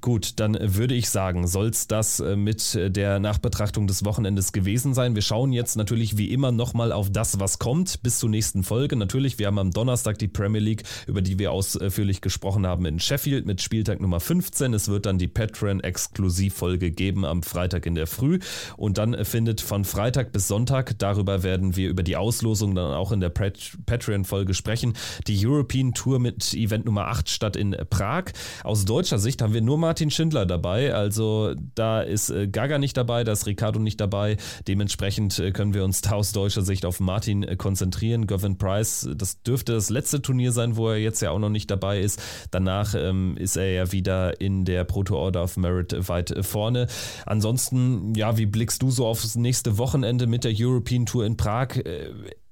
S1: Gut, dann würde ich sagen, soll es das äh, mit der Nachbetrachtung des Wochenendes gewesen sein. Wir schauen jetzt natürlich wie immer nochmal auf das, was kommt, bis zur nächsten Folge. Natürlich, wir haben am Donnerstag die Premier League, über die wir ausführlich gesprochen haben, in Sheffield mit Spieltag Nummer 15. Es wird dann die Patreon-Exklusivfolge geben am Freitag in der Früh. Und dann findet von Freitag bis Sonntag, darüber werden wir über die Auslosung dann auch in der Patreon-Folge sprechen, die European Tour mit Event Nummer 8 statt in Prag. Aus deutscher Sicht haben wir nur Martin Schindler dabei. Also da ist äh, Gaga nicht dabei, da ist Ricardo nicht dabei. Dementsprechend äh, können wir uns aus deutscher Sicht auf Martin äh, konzentrieren. Gavin Price, das dürfte das letzte Turnier sein, wo er jetzt ja auch noch nicht dabei ist. Danach ähm, ist er ja wieder in der Proto Order of Merit weit vorne. Ansonsten, ja, wie blickst du so aufs nächste Wochenende mit der European Tour in Prag?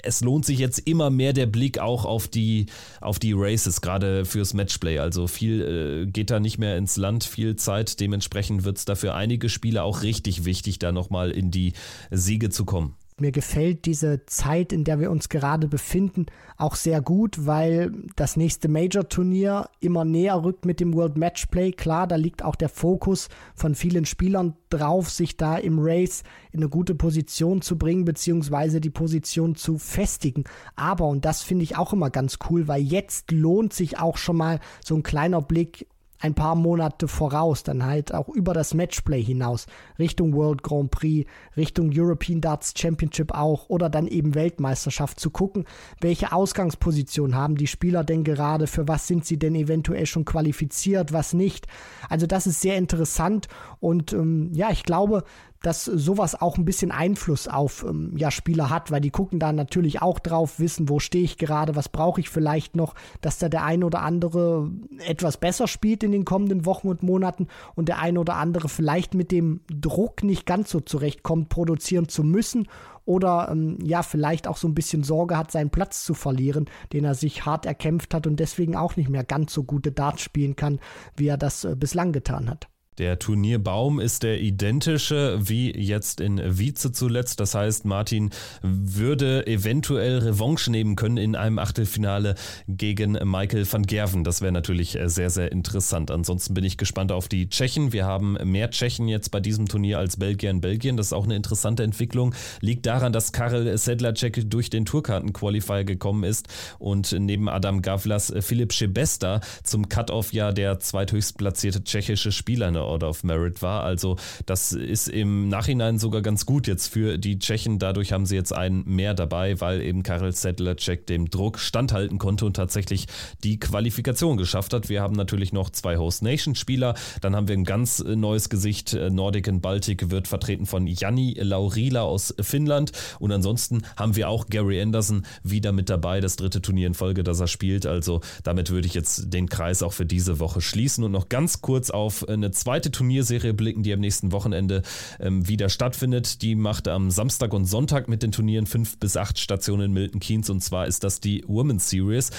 S1: Es lohnt sich jetzt immer mehr der Blick auch auf die, auf die Races, gerade fürs Matchplay. Also viel äh, geht da nicht mehr ins Land, viel Zeit. Dementsprechend wird es dafür einige Spieler auch richtig wichtig, da nochmal in die Siege zu kommen.
S2: Mir gefällt diese Zeit, in der wir uns gerade befinden, auch sehr gut, weil das nächste Major-Turnier immer näher rückt mit dem World Matchplay. Klar, da liegt auch der Fokus von vielen Spielern drauf, sich da im Race in eine gute Position zu bringen, beziehungsweise die Position zu festigen. Aber, und das finde ich auch immer ganz cool, weil jetzt lohnt sich auch schon mal so ein kleiner Blick ein paar Monate voraus, dann halt auch über das Matchplay hinaus, Richtung World Grand Prix, Richtung European Darts Championship auch oder dann eben Weltmeisterschaft zu gucken, welche Ausgangsposition haben die Spieler denn gerade, für was sind sie denn eventuell schon qualifiziert, was nicht. Also das ist sehr interessant und ähm, ja, ich glaube, dass sowas auch ein bisschen Einfluss auf ähm, ja, Spieler hat, weil die gucken da natürlich auch drauf, wissen, wo stehe ich gerade, was brauche ich vielleicht noch, dass da der ein oder andere etwas besser spielt in den kommenden Wochen und Monaten und der ein oder andere vielleicht mit dem Druck nicht ganz so zurechtkommt, produzieren zu müssen oder ähm, ja, vielleicht auch so ein bisschen Sorge hat, seinen Platz zu verlieren, den er sich hart erkämpft hat und deswegen auch nicht mehr ganz so gute Darts spielen kann, wie er das äh, bislang getan hat.
S1: Der Turnierbaum ist der identische wie jetzt in Wietze zuletzt. Das heißt, Martin würde eventuell Revanche nehmen können in einem Achtelfinale gegen Michael van Gerven. Das wäre natürlich sehr, sehr interessant. Ansonsten bin ich gespannt auf die Tschechen. Wir haben mehr Tschechen jetzt bei diesem Turnier als Belgier in Belgien. Das ist auch eine interessante Entwicklung. Liegt daran, dass Karel Sedlacek durch den Tourkarten-Qualifier gekommen ist und neben Adam Gavlas Philipp Schebesta zum Cut-Off ja der zweithöchstplatzierte tschechische Spieler Order of Merit war. Also das ist im Nachhinein sogar ganz gut jetzt für die Tschechen. Dadurch haben sie jetzt einen mehr dabei, weil eben Karel Sedlacek dem Druck standhalten konnte und tatsächlich die Qualifikation geschafft hat. Wir haben natürlich noch zwei Host Nation Spieler. Dann haben wir ein ganz neues Gesicht. Nordic and Baltic wird vertreten von Janni Laurila aus Finnland. Und ansonsten haben wir auch Gary Anderson wieder mit dabei. Das dritte Turnier in Folge, das er spielt. Also damit würde ich jetzt den Kreis auch für diese Woche schließen und noch ganz kurz auf eine zweite zweite Turnierserie blicken, die am nächsten Wochenende ähm, wieder stattfindet. Die macht am Samstag und Sonntag mit den Turnieren fünf bis acht Stationen in Milton Keynes und zwar ist das die Women's Series.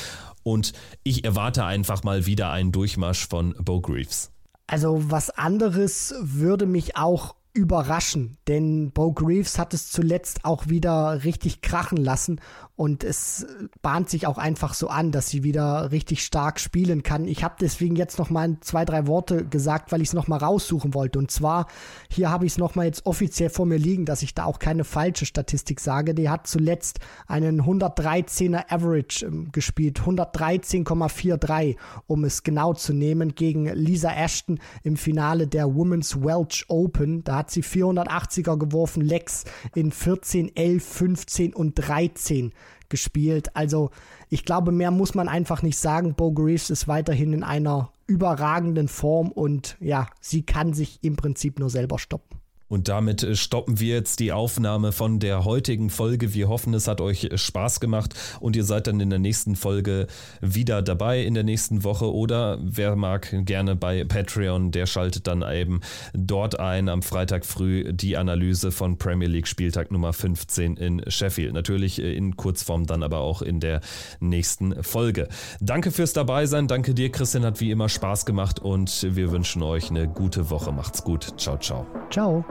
S1: Und ich erwarte einfach mal wieder einen Durchmarsch von Bo Greaves.
S2: Also was anderes würde mich auch überraschen, denn Bo Greaves hat es zuletzt auch wieder richtig krachen lassen und es bahnt sich auch einfach so an, dass sie wieder richtig stark spielen kann. Ich habe deswegen jetzt noch mal zwei, drei Worte gesagt, weil ich es noch mal raussuchen wollte. Und zwar, hier habe ich es noch mal jetzt offiziell vor mir liegen, dass ich da auch keine falsche Statistik sage. Die hat zuletzt einen 113er Average ähm, gespielt, 113,43, um es genau zu nehmen, gegen Lisa Ashton im Finale der Women's Welch Open. Da hat sie 480er geworfen, Lex in 14, 11, 15 und 13 gespielt. Also ich glaube, mehr muss man einfach nicht sagen. Bo Greaves ist weiterhin in einer überragenden Form und ja, sie kann sich im Prinzip nur selber stoppen.
S1: Und damit äh, stoppen wir jetzt die Aufnahme von der heutigen Folge. Wir hoffen, es hat euch äh, Spaß gemacht und ihr seid dann in der nächsten Folge wieder dabei in der nächsten Woche oder wer mag gerne bei Patreon, der schaltet dann eben dort ein am Freitag früh die Analyse von Premier League Spieltag Nummer 15 in Sheffield. Natürlich äh, in Kurzform dann aber auch in der nächsten Folge. Danke fürs dabei sein. Danke dir, Christian, hat wie immer Spaß gemacht und wir wünschen euch eine gute Woche. Macht's gut. Ciao, ciao.
S2: Ciao.